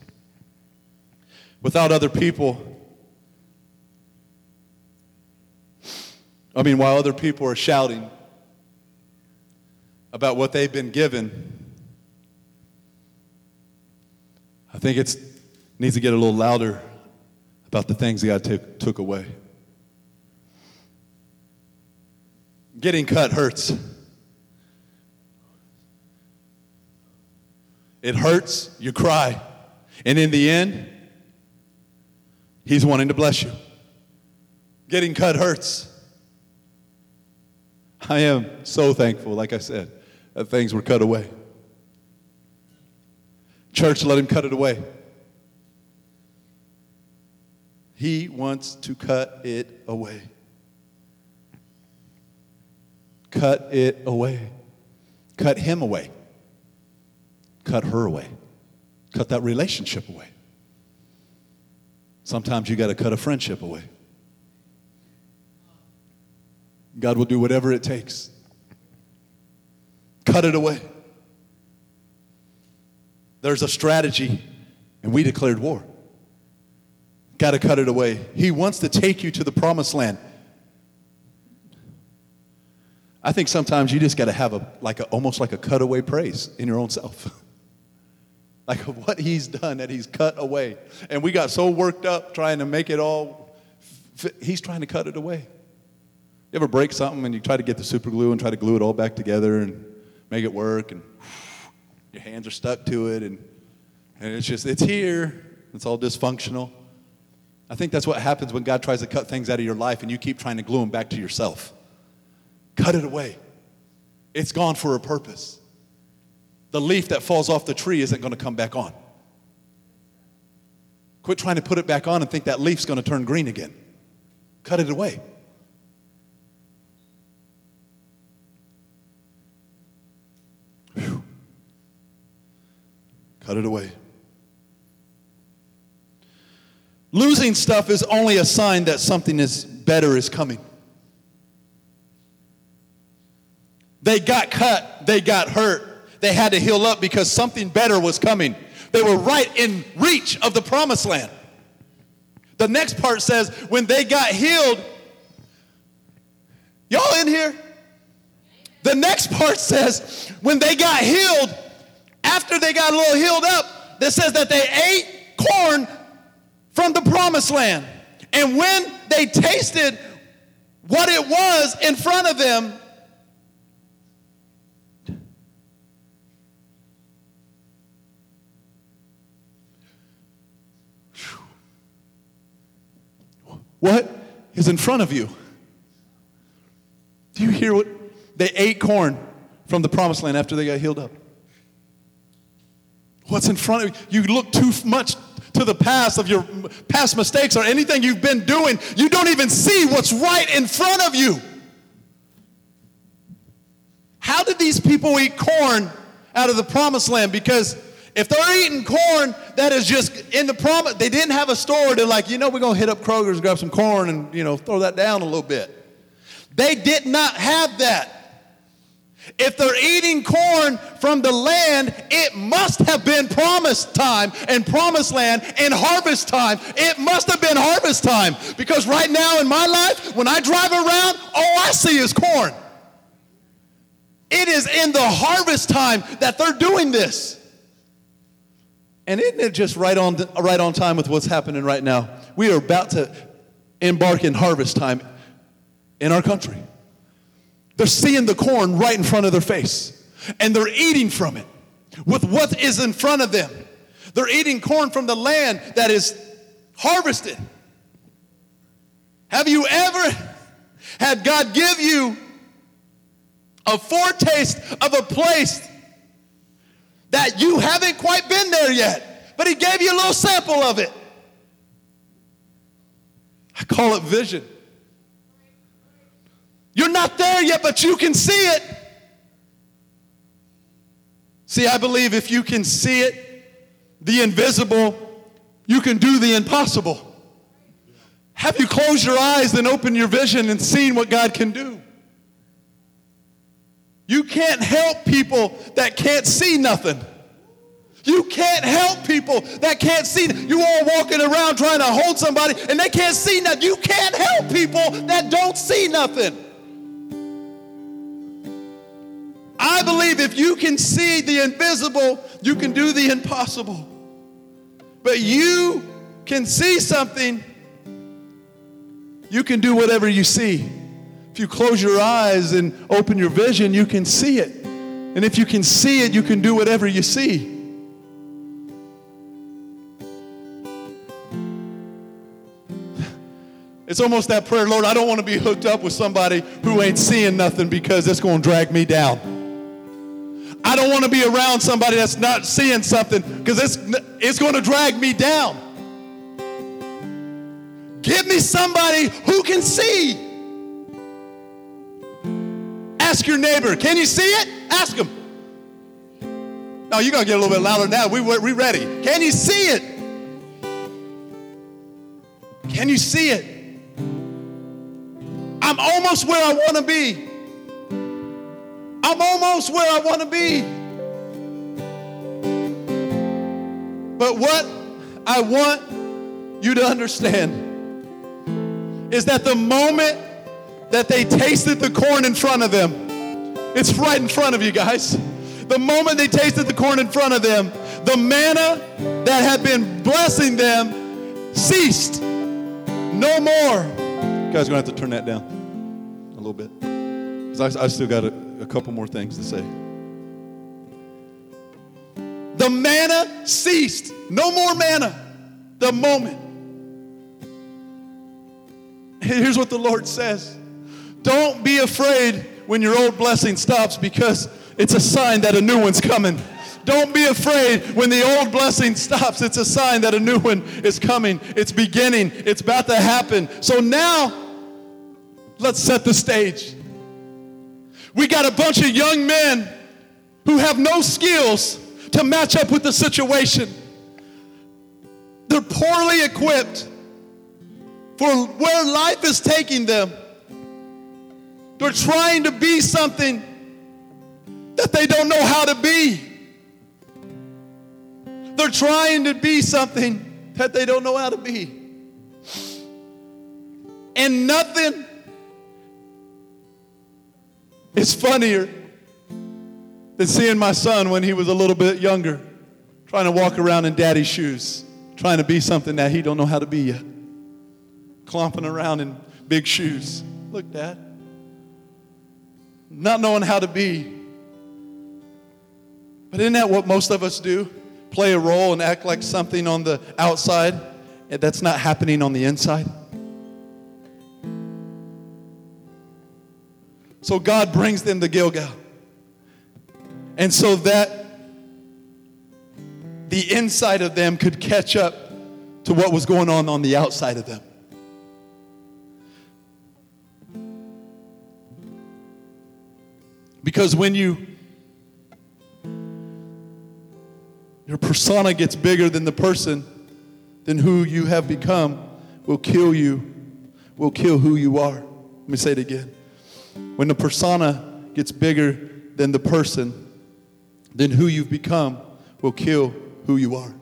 Without other people, I mean, while other people are shouting about what they've been given, I think it needs to get a little louder about the things God t- took away. Getting cut hurts. It hurts, you cry. And in the end, He's wanting to bless you. Getting cut hurts. I am so thankful, like I said, that things were cut away. Church, let Him cut it away. He wants to cut it away. Cut it away. Cut him away. Cut her away. Cut that relationship away. Sometimes you got to cut a friendship away. God will do whatever it takes. Cut it away. There's a strategy, and we declared war. Got to cut it away. He wants to take you to the promised land. I think sometimes you just got to have a like a, almost like a cutaway praise in your own self. like what he's done that he's cut away. And we got so worked up trying to make it all fit. he's trying to cut it away. You ever break something and you try to get the super glue and try to glue it all back together and make it work and your hands are stuck to it and and it's just it's here. It's all dysfunctional. I think that's what happens when God tries to cut things out of your life and you keep trying to glue them back to yourself. Cut it away. It's gone for a purpose. The leaf that falls off the tree isn't going to come back on. Quit trying to put it back on and think that leaf's going to turn green again. Cut it away. Whew. Cut it away. Losing stuff is only a sign that something is better is coming. They got cut, they got hurt, they had to heal up because something better was coming. They were right in reach of the promised land. The next part says, when they got healed, y'all in here? The next part says, when they got healed, after they got a little healed up, that says that they ate corn from the promised land. And when they tasted what it was in front of them, what is in front of you? Do you hear what? They ate corn from the promised land after they got healed up. What's in front of you? You look too much to the past of your past mistakes or anything you've been doing. You don't even see what's right in front of you. How did these people eat corn out of the promised land? Because if they're eating corn that is just in the promise, they didn't have a store. They're like, you know, we're going to hit up Kroger's, grab some corn, and, you know, throw that down a little bit. They did not have that. If they're eating corn from the land, it must have been promised time and promised land and harvest time. It must have been harvest time because right now in my life, when I drive around, all I see is corn. It is in the harvest time that they're doing this. And isn't it just right on, right on time with what's happening right now? We are about to embark in harvest time in our country. They're seeing the corn right in front of their face, and they're eating from it with what is in front of them. They're eating corn from the land that is harvested. Have you ever had God give you a foretaste of a place that you haven't quite been there yet, but He gave you a little sample of it? I call it vision. You're not there yet, but you can see it. See, I believe if you can see it, the invisible, you can do the impossible. Have you closed your eyes and opened your vision and seen what God can do? You can't help people that can't see nothing. You can't help people that can't see. You all walking around trying to hold somebody and they can't see nothing. You can't help people that don't see nothing. I believe if you can see the invisible, you can do the impossible. But you can see something, you can do whatever you see. If you close your eyes and open your vision, you can see it. And if you can see it, you can do whatever you see. It's almost that prayer, Lord, I don't want to be hooked up with somebody who ain't seeing nothing because it's going to drag me down. I don't want to be around somebody that's not seeing something because it's, it's going to drag me down. Give me somebody who can see. Ask your neighbor, can you see it? Ask him. No, you're going to get a little bit louder now. We, we ready. Can you see it? Can you see it? I'm almost where I want to be. I'm almost where I want to be. But what I want you to understand is that the moment that they tasted the corn in front of them, it's right in front of you guys. The moment they tasted the corn in front of them, the manna that had been blessing them ceased. No more. You guys are going to have to turn that down a little bit. Because I, I still got a, a couple more things to say. The manna ceased. No more manna. The moment Here's what the Lord says Don't be afraid when your old blessing stops because it's a sign that a new one's coming. Don't be afraid when the old blessing stops. It's a sign that a new one is coming. It's beginning. It's about to happen. So now, let's set the stage. We got a bunch of young men who have no skills to match up with the situation. They're poorly equipped for where life is taking them. They're trying to be something that they don't know how to be. They're trying to be something that they don't know how to be. And nothing is funnier than seeing my son when he was a little bit younger, trying to walk around in daddy's shoes, trying to be something that he don't know how to be yet. Clomping around in big shoes. Look, dad. Not knowing how to be. But isn't that what most of us do? Play a role and act like something on the outside that's not happening on the inside? So God brings them to Gilgal. And so that the inside of them could catch up to what was going on on the outside of them. Because when you your persona gets bigger than the person, then who you have become will kill you, will kill who you are. Let me say it again. When the persona gets bigger than the person, then who you've become will kill who you are.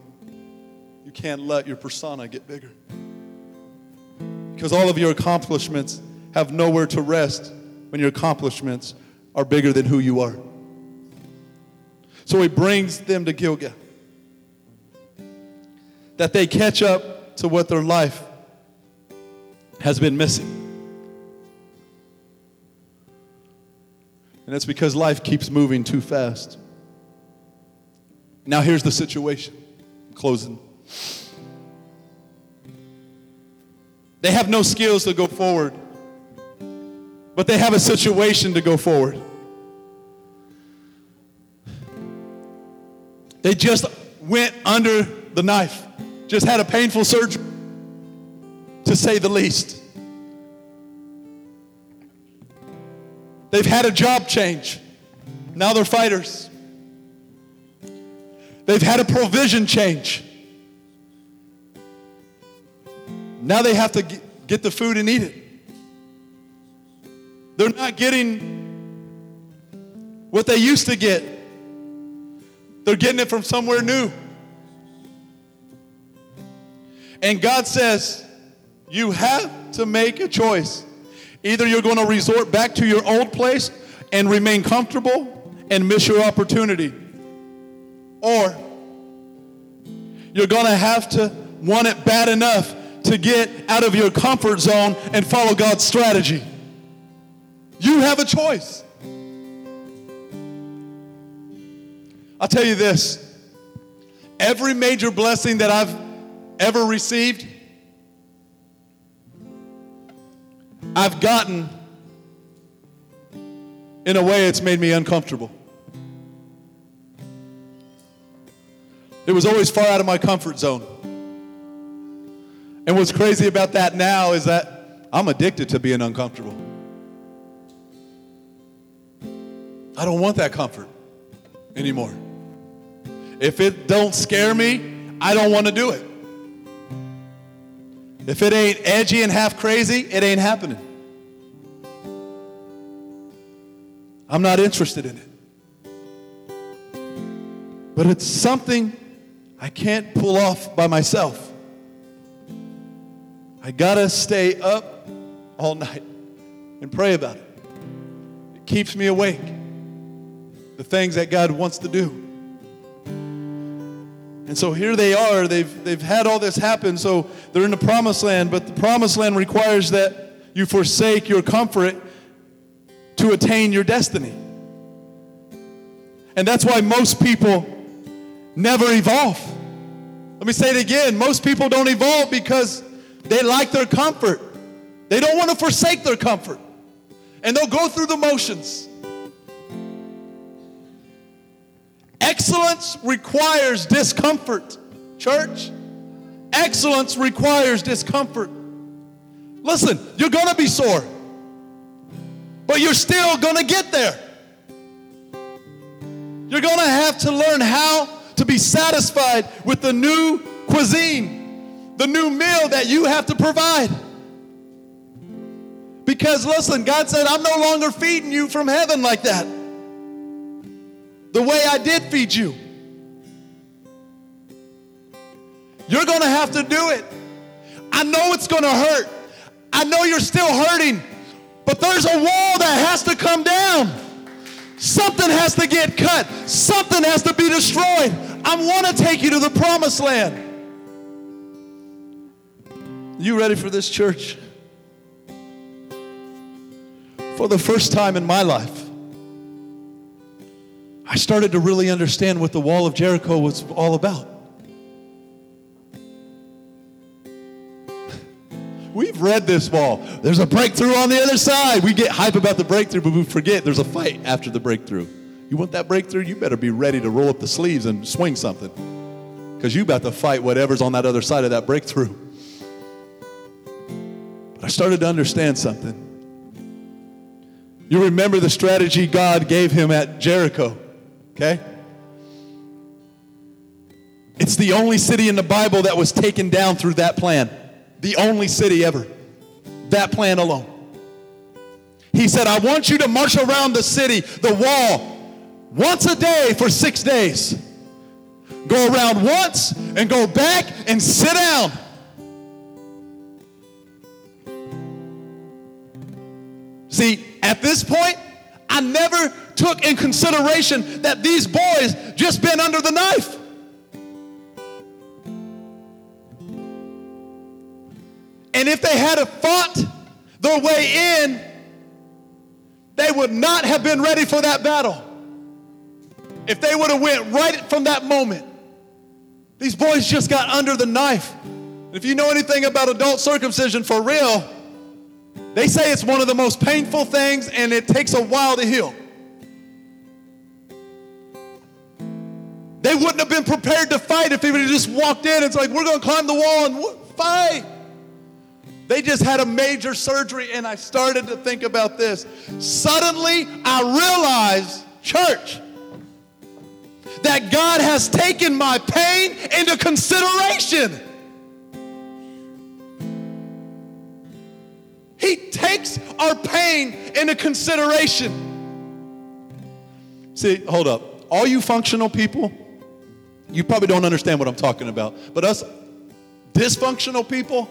You can't let your persona get bigger. Because all of your accomplishments have nowhere to rest when your accomplishments are bigger than who you are. So he brings them to Gilgal. That they catch up to what their life has been missing. And it's because life keeps moving too fast. Now, here's the situation. I'm Closing. They have no skills to go forward, but they have a situation to go forward. They just went under the knife, just had a painful surgery, to say the least. They've had a job change. Now they're fighters. They've had a provision change. Now they have to get the food and eat it. They're not getting what they used to get, they're getting it from somewhere new. And God says, You have to make a choice. Either you're going to resort back to your old place and remain comfortable and miss your opportunity or you're going to have to want it bad enough to get out of your comfort zone and follow God's strategy. You have a choice. I'll tell you this every major blessing that I've ever received, I've gotten in a way it's made me uncomfortable. It was always far out of my comfort zone. And what's crazy about that now is that I'm addicted to being uncomfortable. I don't want that comfort anymore. If it don't scare me, I don't want to do it. If it ain't edgy and half crazy, it ain't happening. I'm not interested in it. But it's something I can't pull off by myself. I gotta stay up all night and pray about it. It keeps me awake. The things that God wants to do. And so here they are. They've, they've had all this happen. So they're in the promised land, but the promised land requires that you forsake your comfort to attain your destiny. And that's why most people never evolve. Let me say it again. Most people don't evolve because they like their comfort. They don't want to forsake their comfort. And they'll go through the motions. Excellence requires discomfort, church. Excellence requires discomfort. Listen, you're going to be sore, but you're still going to get there. You're going to have to learn how to be satisfied with the new cuisine, the new meal that you have to provide. Because listen, God said, I'm no longer feeding you from heaven like that. The way I did feed you. You're going to have to do it. I know it's going to hurt. I know you're still hurting, but there's a wall that has to come down. Something has to get cut. Something has to be destroyed. I want to take you to the promised land. You ready for this church? For the first time in my life, I started to really understand what the wall of Jericho was all about. We've read this wall. There's a breakthrough on the other side. We get hype about the breakthrough, but we forget there's a fight after the breakthrough. You want that breakthrough? You better be ready to roll up the sleeves and swing something. Because you about to fight whatever's on that other side of that breakthrough. But I started to understand something. You remember the strategy God gave him at Jericho, okay? It's the only city in the Bible that was taken down through that plan. The only city ever. That plan alone. He said, I want you to march around the city, the wall, once a day for six days. Go around once and go back and sit down. See, at this point, I never took in consideration that these boys just been under the knife. And if they had fought their way in, they would not have been ready for that battle. If they would have went right from that moment. These boys just got under the knife. If you know anything about adult circumcision for real, they say it's one of the most painful things and it takes a while to heal. They wouldn't have been prepared to fight if they would have just walked in. It's like, we're going to climb the wall and fight. They just had a major surgery, and I started to think about this. Suddenly, I realized, church, that God has taken my pain into consideration. He takes our pain into consideration. See, hold up. All you functional people, you probably don't understand what I'm talking about. But us dysfunctional people,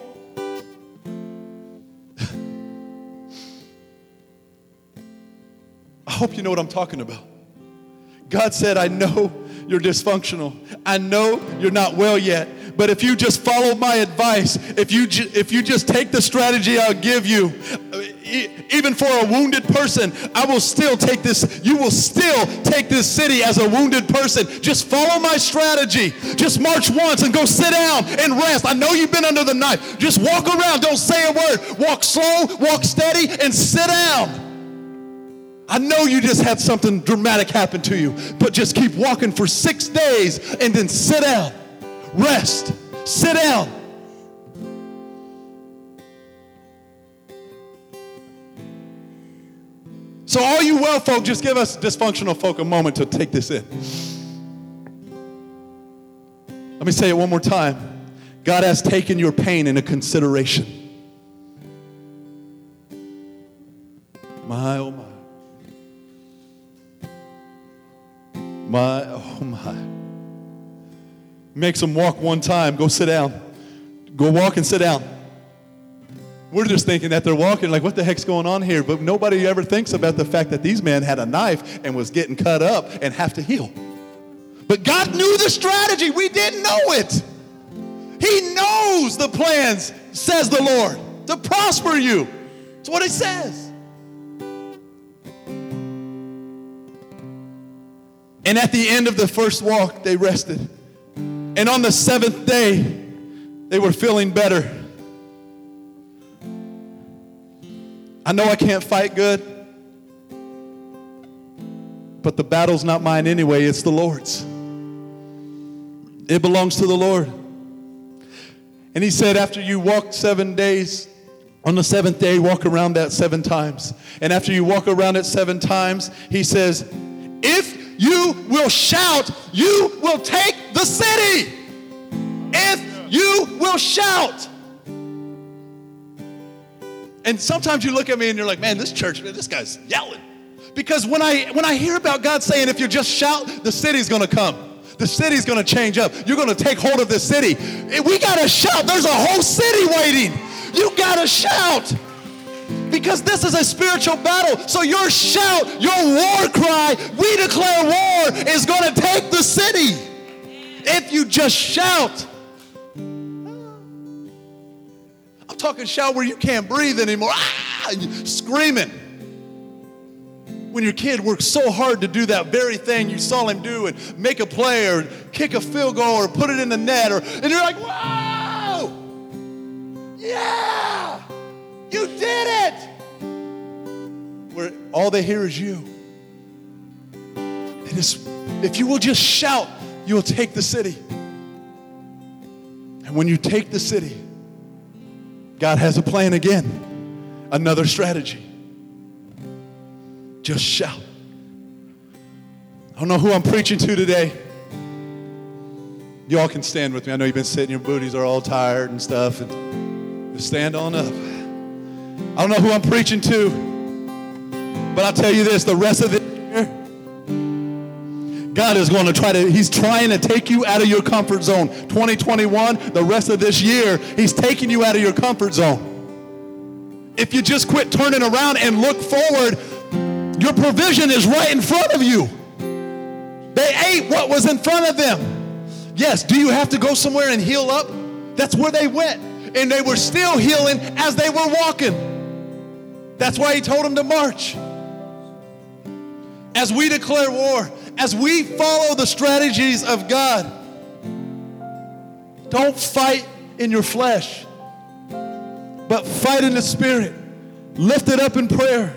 I hope you know what I'm talking about. God said, I know you're dysfunctional. I know you're not well yet. But if you just follow my advice, if you, ju- if you just take the strategy I'll give you, uh, e- even for a wounded person, I will still take this, you will still take this city as a wounded person. Just follow my strategy. Just march once and go sit down and rest. I know you've been under the knife. Just walk around, don't say a word. Walk slow, walk steady, and sit down. I know you just had something dramatic happen to you, but just keep walking for six days and then sit down, rest, sit down. So, all you well folk, just give us dysfunctional folk a moment to take this in. Let me say it one more time. God has taken your pain into consideration. My, oh my. My, oh my. Makes them walk one time, go sit down. Go walk and sit down. We're just thinking that they're walking, like, what the heck's going on here? But nobody ever thinks about the fact that these men had a knife and was getting cut up and have to heal. But God knew the strategy. We didn't know it. He knows the plans, says the Lord, to prosper you. That's what it says. And at the end of the first walk, they rested. And on the seventh day, they were feeling better. I know I can't fight good, but the battle's not mine anyway, it's the Lord's. It belongs to the Lord. And he said, after you walk seven days, on the seventh day, walk around that seven times. And after you walk around it seven times, he says, If you will shout, you will take the city. If you will shout. And sometimes you look at me and you're like, man, this church, man, this guy's yelling. Because when I when I hear about God saying, if you just shout, the city's gonna come. The city's gonna change up. You're gonna take hold of the city. We gotta shout. There's a whole city waiting. You gotta shout. Because this is a spiritual battle. So your shout, your war cry, we declare war, is gonna take the city. If you just shout. I'm talking shout where you can't breathe anymore. Ah, screaming when your kid works so hard to do that very thing you saw him do and make a play or kick a field goal or put it in the net or and you're like, whoa! Yeah! You did it! Where all they hear is you. And if you will just shout, you will take the city. And when you take the city, God has a plan again, another strategy. Just shout. I don't know who I'm preaching to today. Y'all can stand with me. I know you've been sitting, your booties are all tired and stuff. And stand on up. I don't know who I'm preaching to, but I'll tell you this the rest of the year, God is going to try to, He's trying to take you out of your comfort zone. 2021, the rest of this year, He's taking you out of your comfort zone. If you just quit turning around and look forward, your provision is right in front of you. They ate what was in front of them. Yes, do you have to go somewhere and heal up? That's where they went. And they were still healing as they were walking. That's why he told them to march. As we declare war, as we follow the strategies of God, don't fight in your flesh, but fight in the spirit. Lift it up in prayer.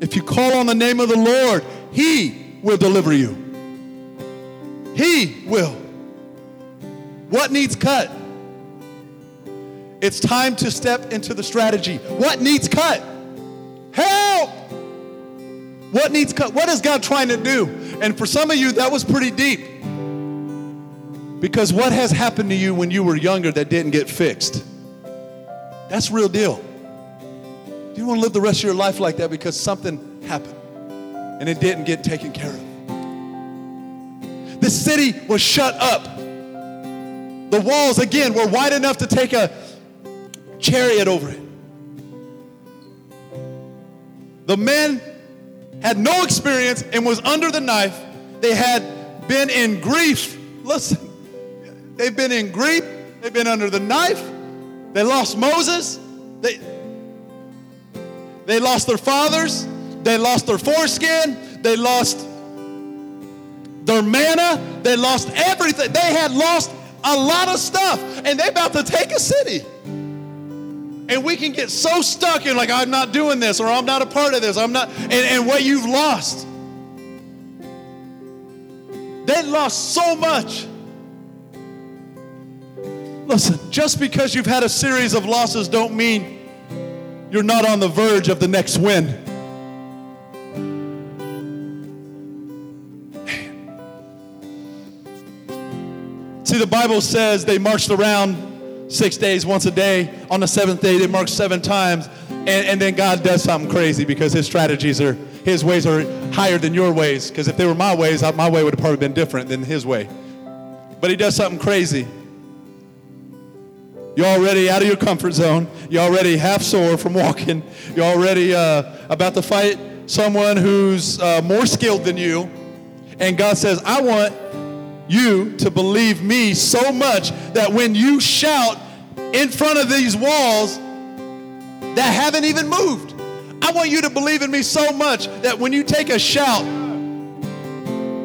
If you call on the name of the Lord, He will deliver you. He will. What needs cut? It's time to step into the strategy. What needs cut? Help! What needs? What is God trying to do? And for some of you, that was pretty deep. Because what has happened to you when you were younger that didn't get fixed? That's real deal. Do you want to live the rest of your life like that because something happened and it didn't get taken care of? The city was shut up. The walls, again, were wide enough to take a chariot over it. The men had no experience and was under the knife. They had been in grief. Listen, they've been in grief. They've been under the knife. They lost Moses. They, they lost their fathers. They lost their foreskin. They lost their manna. They lost everything. They had lost a lot of stuff. And they about to take a city. And we can get so stuck in like, I'm not doing this or I'm not a part of this. I'm not, and, and what you've lost. They lost so much. Listen, just because you've had a series of losses don't mean you're not on the verge of the next win. See, the Bible says they marched around six days, once a day. On the seventh day, they marched seven times. And, and then God does something crazy because his strategies are, his ways are higher than your ways. Because if they were my ways, my way would have probably been different than his way. But he does something crazy. You're already out of your comfort zone. You're already half sore from walking. You're already uh, about to fight someone who's uh, more skilled than you. And God says, I want you to believe me so much that when you shout in front of these walls that haven't even moved, I want you to believe in me so much that when you take a shout,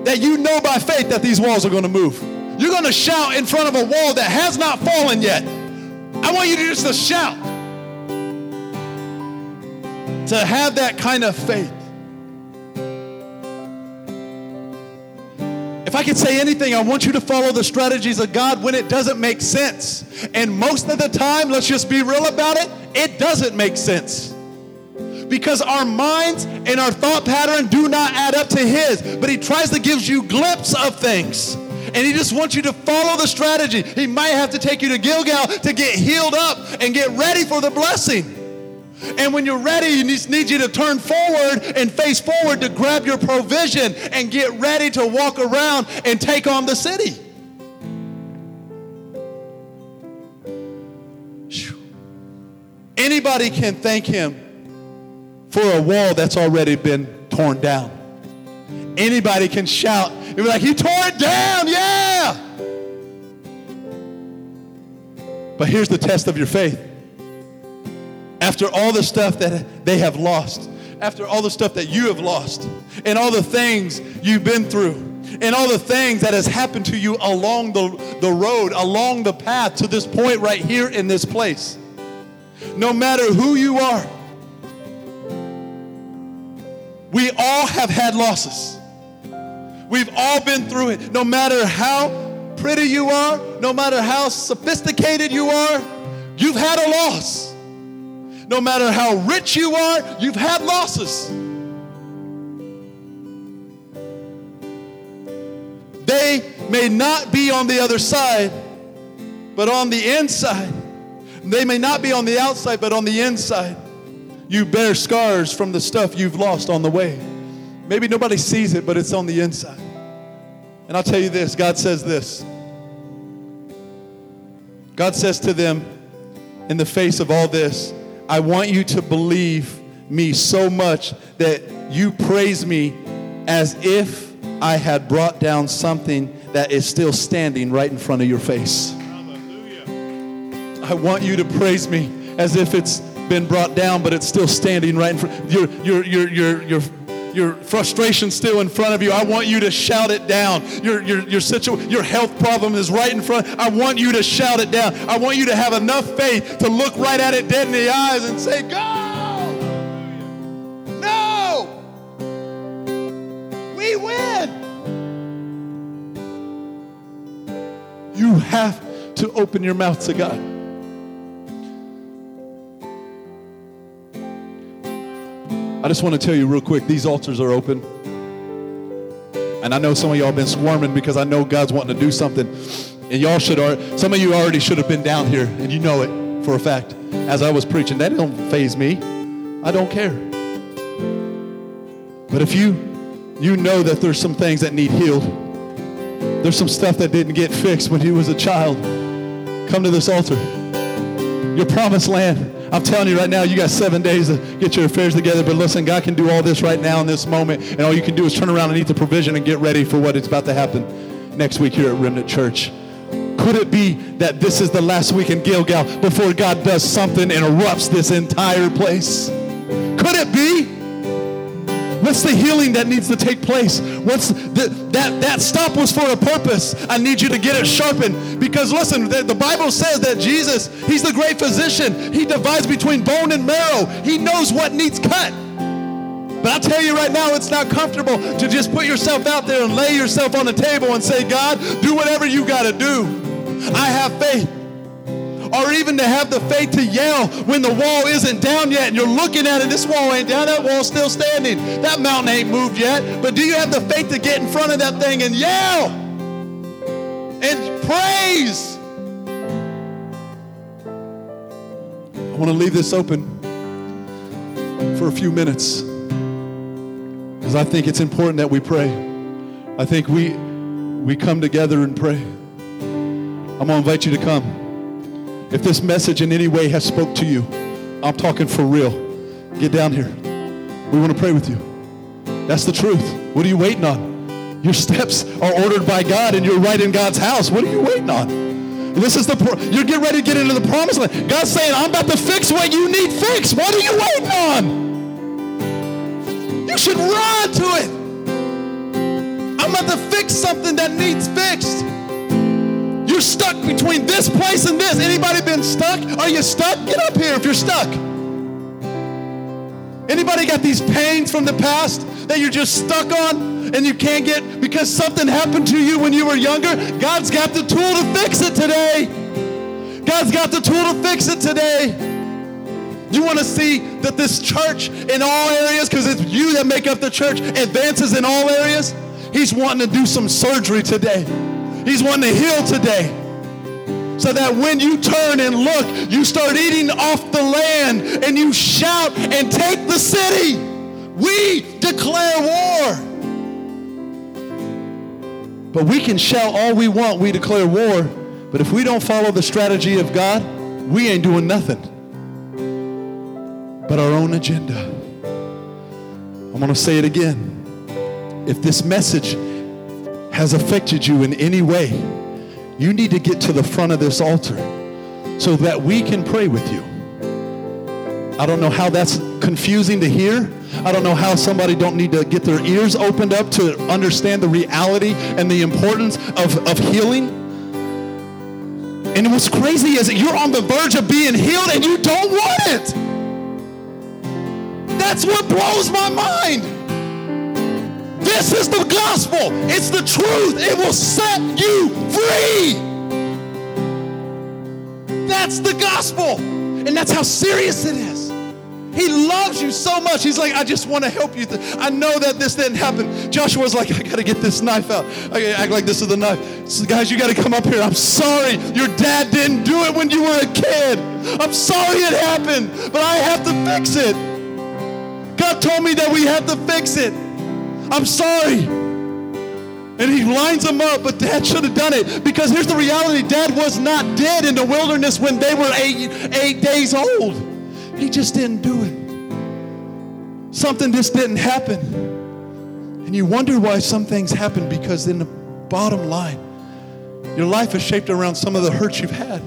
that you know by faith that these walls are going to move. You're going to shout in front of a wall that has not fallen yet. I want you to just to shout. to have that kind of faith. If I could say anything, I want you to follow the strategies of God when it doesn't make sense. And most of the time, let's just be real about it, it doesn't make sense. Because our minds and our thought pattern do not add up to His. But He tries to give you glimpse of things. And He just wants you to follow the strategy. He might have to take you to Gilgal to get healed up and get ready for the blessing. And when you're ready, needs, needs you to turn forward and face forward to grab your provision and get ready to walk around and take on the city. Anybody can thank him for a wall that's already been torn down. Anybody can shout and be like, He tore it down, yeah! But here's the test of your faith after all the stuff that they have lost, after all the stuff that you have lost, and all the things you've been through, and all the things that has happened to you along the, the road, along the path to this point right here in this place. No matter who you are, we all have had losses. We've all been through it. No matter how pretty you are, no matter how sophisticated you are, you've had a loss. No matter how rich you are, you've had losses. They may not be on the other side, but on the inside. They may not be on the outside, but on the inside. You bear scars from the stuff you've lost on the way. Maybe nobody sees it, but it's on the inside. And I'll tell you this God says this. God says to them, in the face of all this, I want you to believe me so much that you praise me as if I had brought down something that is still standing right in front of your face. I want you to praise me as if it's been brought down, but it's still standing right in front. Your, your, your, your, your, your frustration still in front of you. I want you to shout it down. Your, your, your, situ- your health problem is right in front. I want you to shout it down. I want you to have enough faith to look right at it dead in the eyes and say, Go! No! We win! You have to open your mouth to God. I just want to tell you real quick these altars are open. And I know some of y'all been squirming because I know God's wanting to do something. And y'all should, some of you already should have been down here, and you know it for a fact. As I was preaching, that don't faze me. I don't care. But if you you know that there's some things that need healed, there's some stuff that didn't get fixed when you was a child, come to this altar. Your promised land. I'm telling you right now, you got seven days to get your affairs together. But listen, God can do all this right now in this moment. And all you can do is turn around and eat the provision and get ready for what is about to happen next week here at Remnant Church. Could it be that this is the last week in Gilgal before God does something and erupts this entire place? Could it be? What's the healing that needs to take place? What's the, that that stop was for a purpose. I need you to get it sharpened because listen, the, the Bible says that Jesus, he's the great physician. He divides between bone and marrow. He knows what needs cut. But I tell you right now, it's not comfortable to just put yourself out there and lay yourself on the table and say, God, do whatever you got to do. I have faith or even to have the faith to yell when the wall isn't down yet and you're looking at it, this wall ain't down, that wall's still standing. That mountain ain't moved yet. But do you have the faith to get in front of that thing and yell and praise? I want to leave this open for a few minutes because I think it's important that we pray. I think we we come together and pray. I'm going to invite you to come. If this message in any way has spoke to you, I'm talking for real. Get down here. We want to pray with you. That's the truth. What are you waiting on? Your steps are ordered by God and you're right in God's house. What are you waiting on? This is the pro- you're getting ready to get into the promised land. God's saying, I'm about to fix what you need fixed. What are you waiting on? You should run to it. I'm about to fix something that needs fixed. You're stuck between this place and this. Anybody been stuck? Are you stuck? Get up here if you're stuck. Anybody got these pains from the past that you're just stuck on and you can't get because something happened to you when you were younger? God's got the tool to fix it today. God's got the tool to fix it today. You want to see that this church in all areas, because it's you that make up the church, advances in all areas? He's wanting to do some surgery today. He's wanting to heal today so that when you turn and look, you start eating off the land and you shout and take the city. We declare war. But we can shout all we want, we declare war. But if we don't follow the strategy of God, we ain't doing nothing but our own agenda. I'm going to say it again. If this message has affected you in any way, you need to get to the front of this altar so that we can pray with you. I don't know how that's confusing to hear. I don't know how somebody don't need to get their ears opened up to understand the reality and the importance of, of healing. And what's crazy is that you're on the verge of being healed and you don't want it. That's what blows my mind. This is the gospel. It's the truth. It will set you free. That's the gospel. And that's how serious it is. He loves you so much. He's like, I just want to help you. I know that this didn't happen. Joshua's like, I got to get this knife out. I gotta act like this is the knife. So guys, you got to come up here. I'm sorry. Your dad didn't do it when you were a kid. I'm sorry it happened, but I have to fix it. God told me that we have to fix it. I'm sorry. And he lines them up, but dad should have done it. Because here's the reality dad was not dead in the wilderness when they were eight, eight days old. He just didn't do it. Something just didn't happen. And you wonder why some things happen because, in the bottom line, your life is shaped around some of the hurts you've had.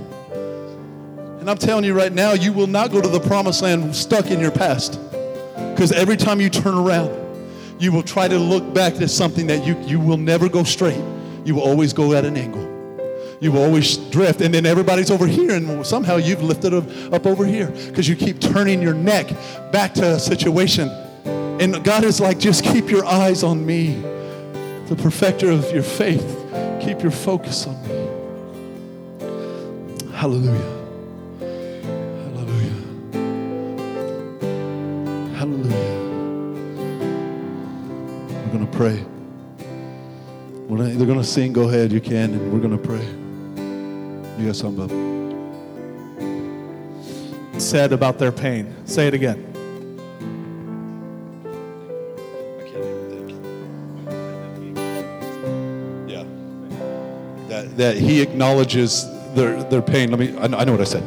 And I'm telling you right now, you will not go to the promised land stuck in your past. Because every time you turn around, you will try to look back at something that you, you will never go straight. You will always go at an angle. You will always drift, and then everybody's over here, and somehow you've lifted up, over here because you keep turning your neck back to a situation. And God is like, just keep your eyes on me, the perfecter of your faith. Keep your focus on me. Hallelujah. Pray. They're going to sing. Go ahead. You can. And we're going to pray. You got something, Bob? Said about their pain. Say it again. Yeah. That, that he acknowledges their, their pain. Let me, I know, I know what I said.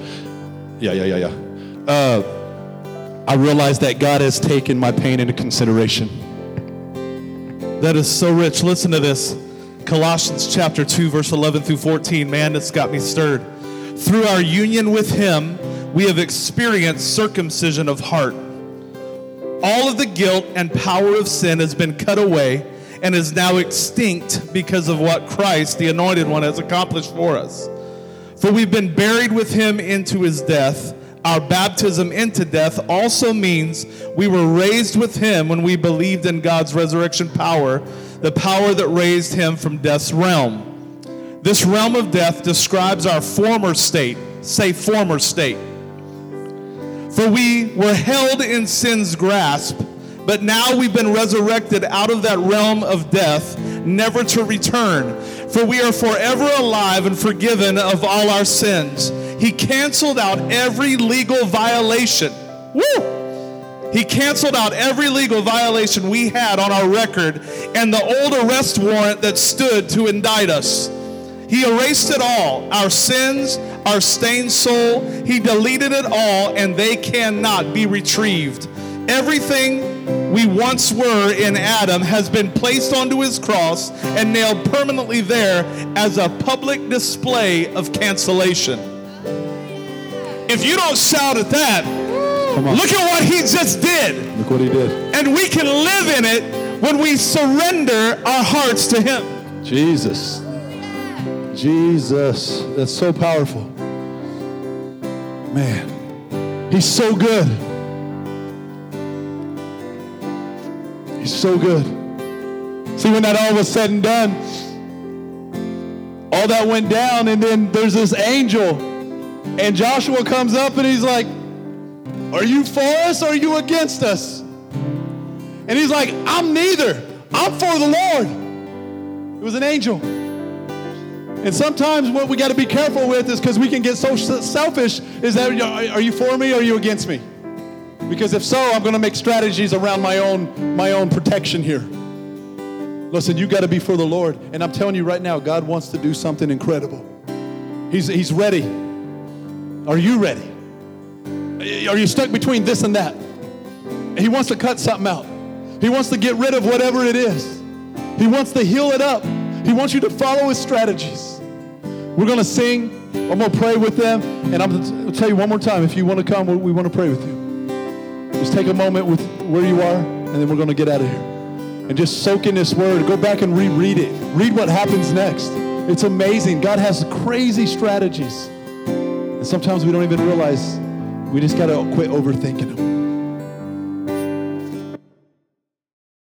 Yeah, yeah, yeah, yeah. Uh, I realize that God has taken my pain into consideration. That is so rich. Listen to this. Colossians chapter 2, verse 11 through 14. Man, that's got me stirred. Through our union with him, we have experienced circumcision of heart. All of the guilt and power of sin has been cut away and is now extinct because of what Christ, the anointed one, has accomplished for us. For we've been buried with him into his death. Our baptism into death also means we were raised with him when we believed in God's resurrection power, the power that raised him from death's realm. This realm of death describes our former state. Say, former state. For we were held in sin's grasp, but now we've been resurrected out of that realm of death, never to return. For we are forever alive and forgiven of all our sins. He canceled out every legal violation. Woo! He canceled out every legal violation we had on our record and the old arrest warrant that stood to indict us. He erased it all our sins, our stained soul. He deleted it all, and they cannot be retrieved. Everything we once were in Adam has been placed onto his cross and nailed permanently there as a public display of cancellation. If you don't shout at that, look at what he just did. Look what he did. And we can live in it when we surrender our hearts to him. Jesus. Jesus. That's so powerful. Man, he's so good. He's so good. See, when that all was said and done, all that went down, and then there's this angel, and Joshua comes up and he's like, Are you for us or are you against us? And he's like, I'm neither. I'm for the Lord. It was an angel. And sometimes what we got to be careful with is because we can get so selfish is that are you for me or are you against me? Because if so, I'm going to make strategies around my own my own protection here. Listen, you got to be for the Lord. And I'm telling you right now, God wants to do something incredible. He's, he's ready. Are you ready? Are you stuck between this and that? He wants to cut something out. He wants to get rid of whatever it is. He wants to heal it up. He wants you to follow his strategies. We're going to sing. I'm going to pray with them. And I'm going to tell you one more time if you want to come, we want to pray with you. Just take a moment with where you are, and then we're going to get out of here and just soak in this word. Go back and reread it. Read what happens next. It's amazing. God has crazy strategies. Sometimes we don't even realize we just got to quit overthinking them.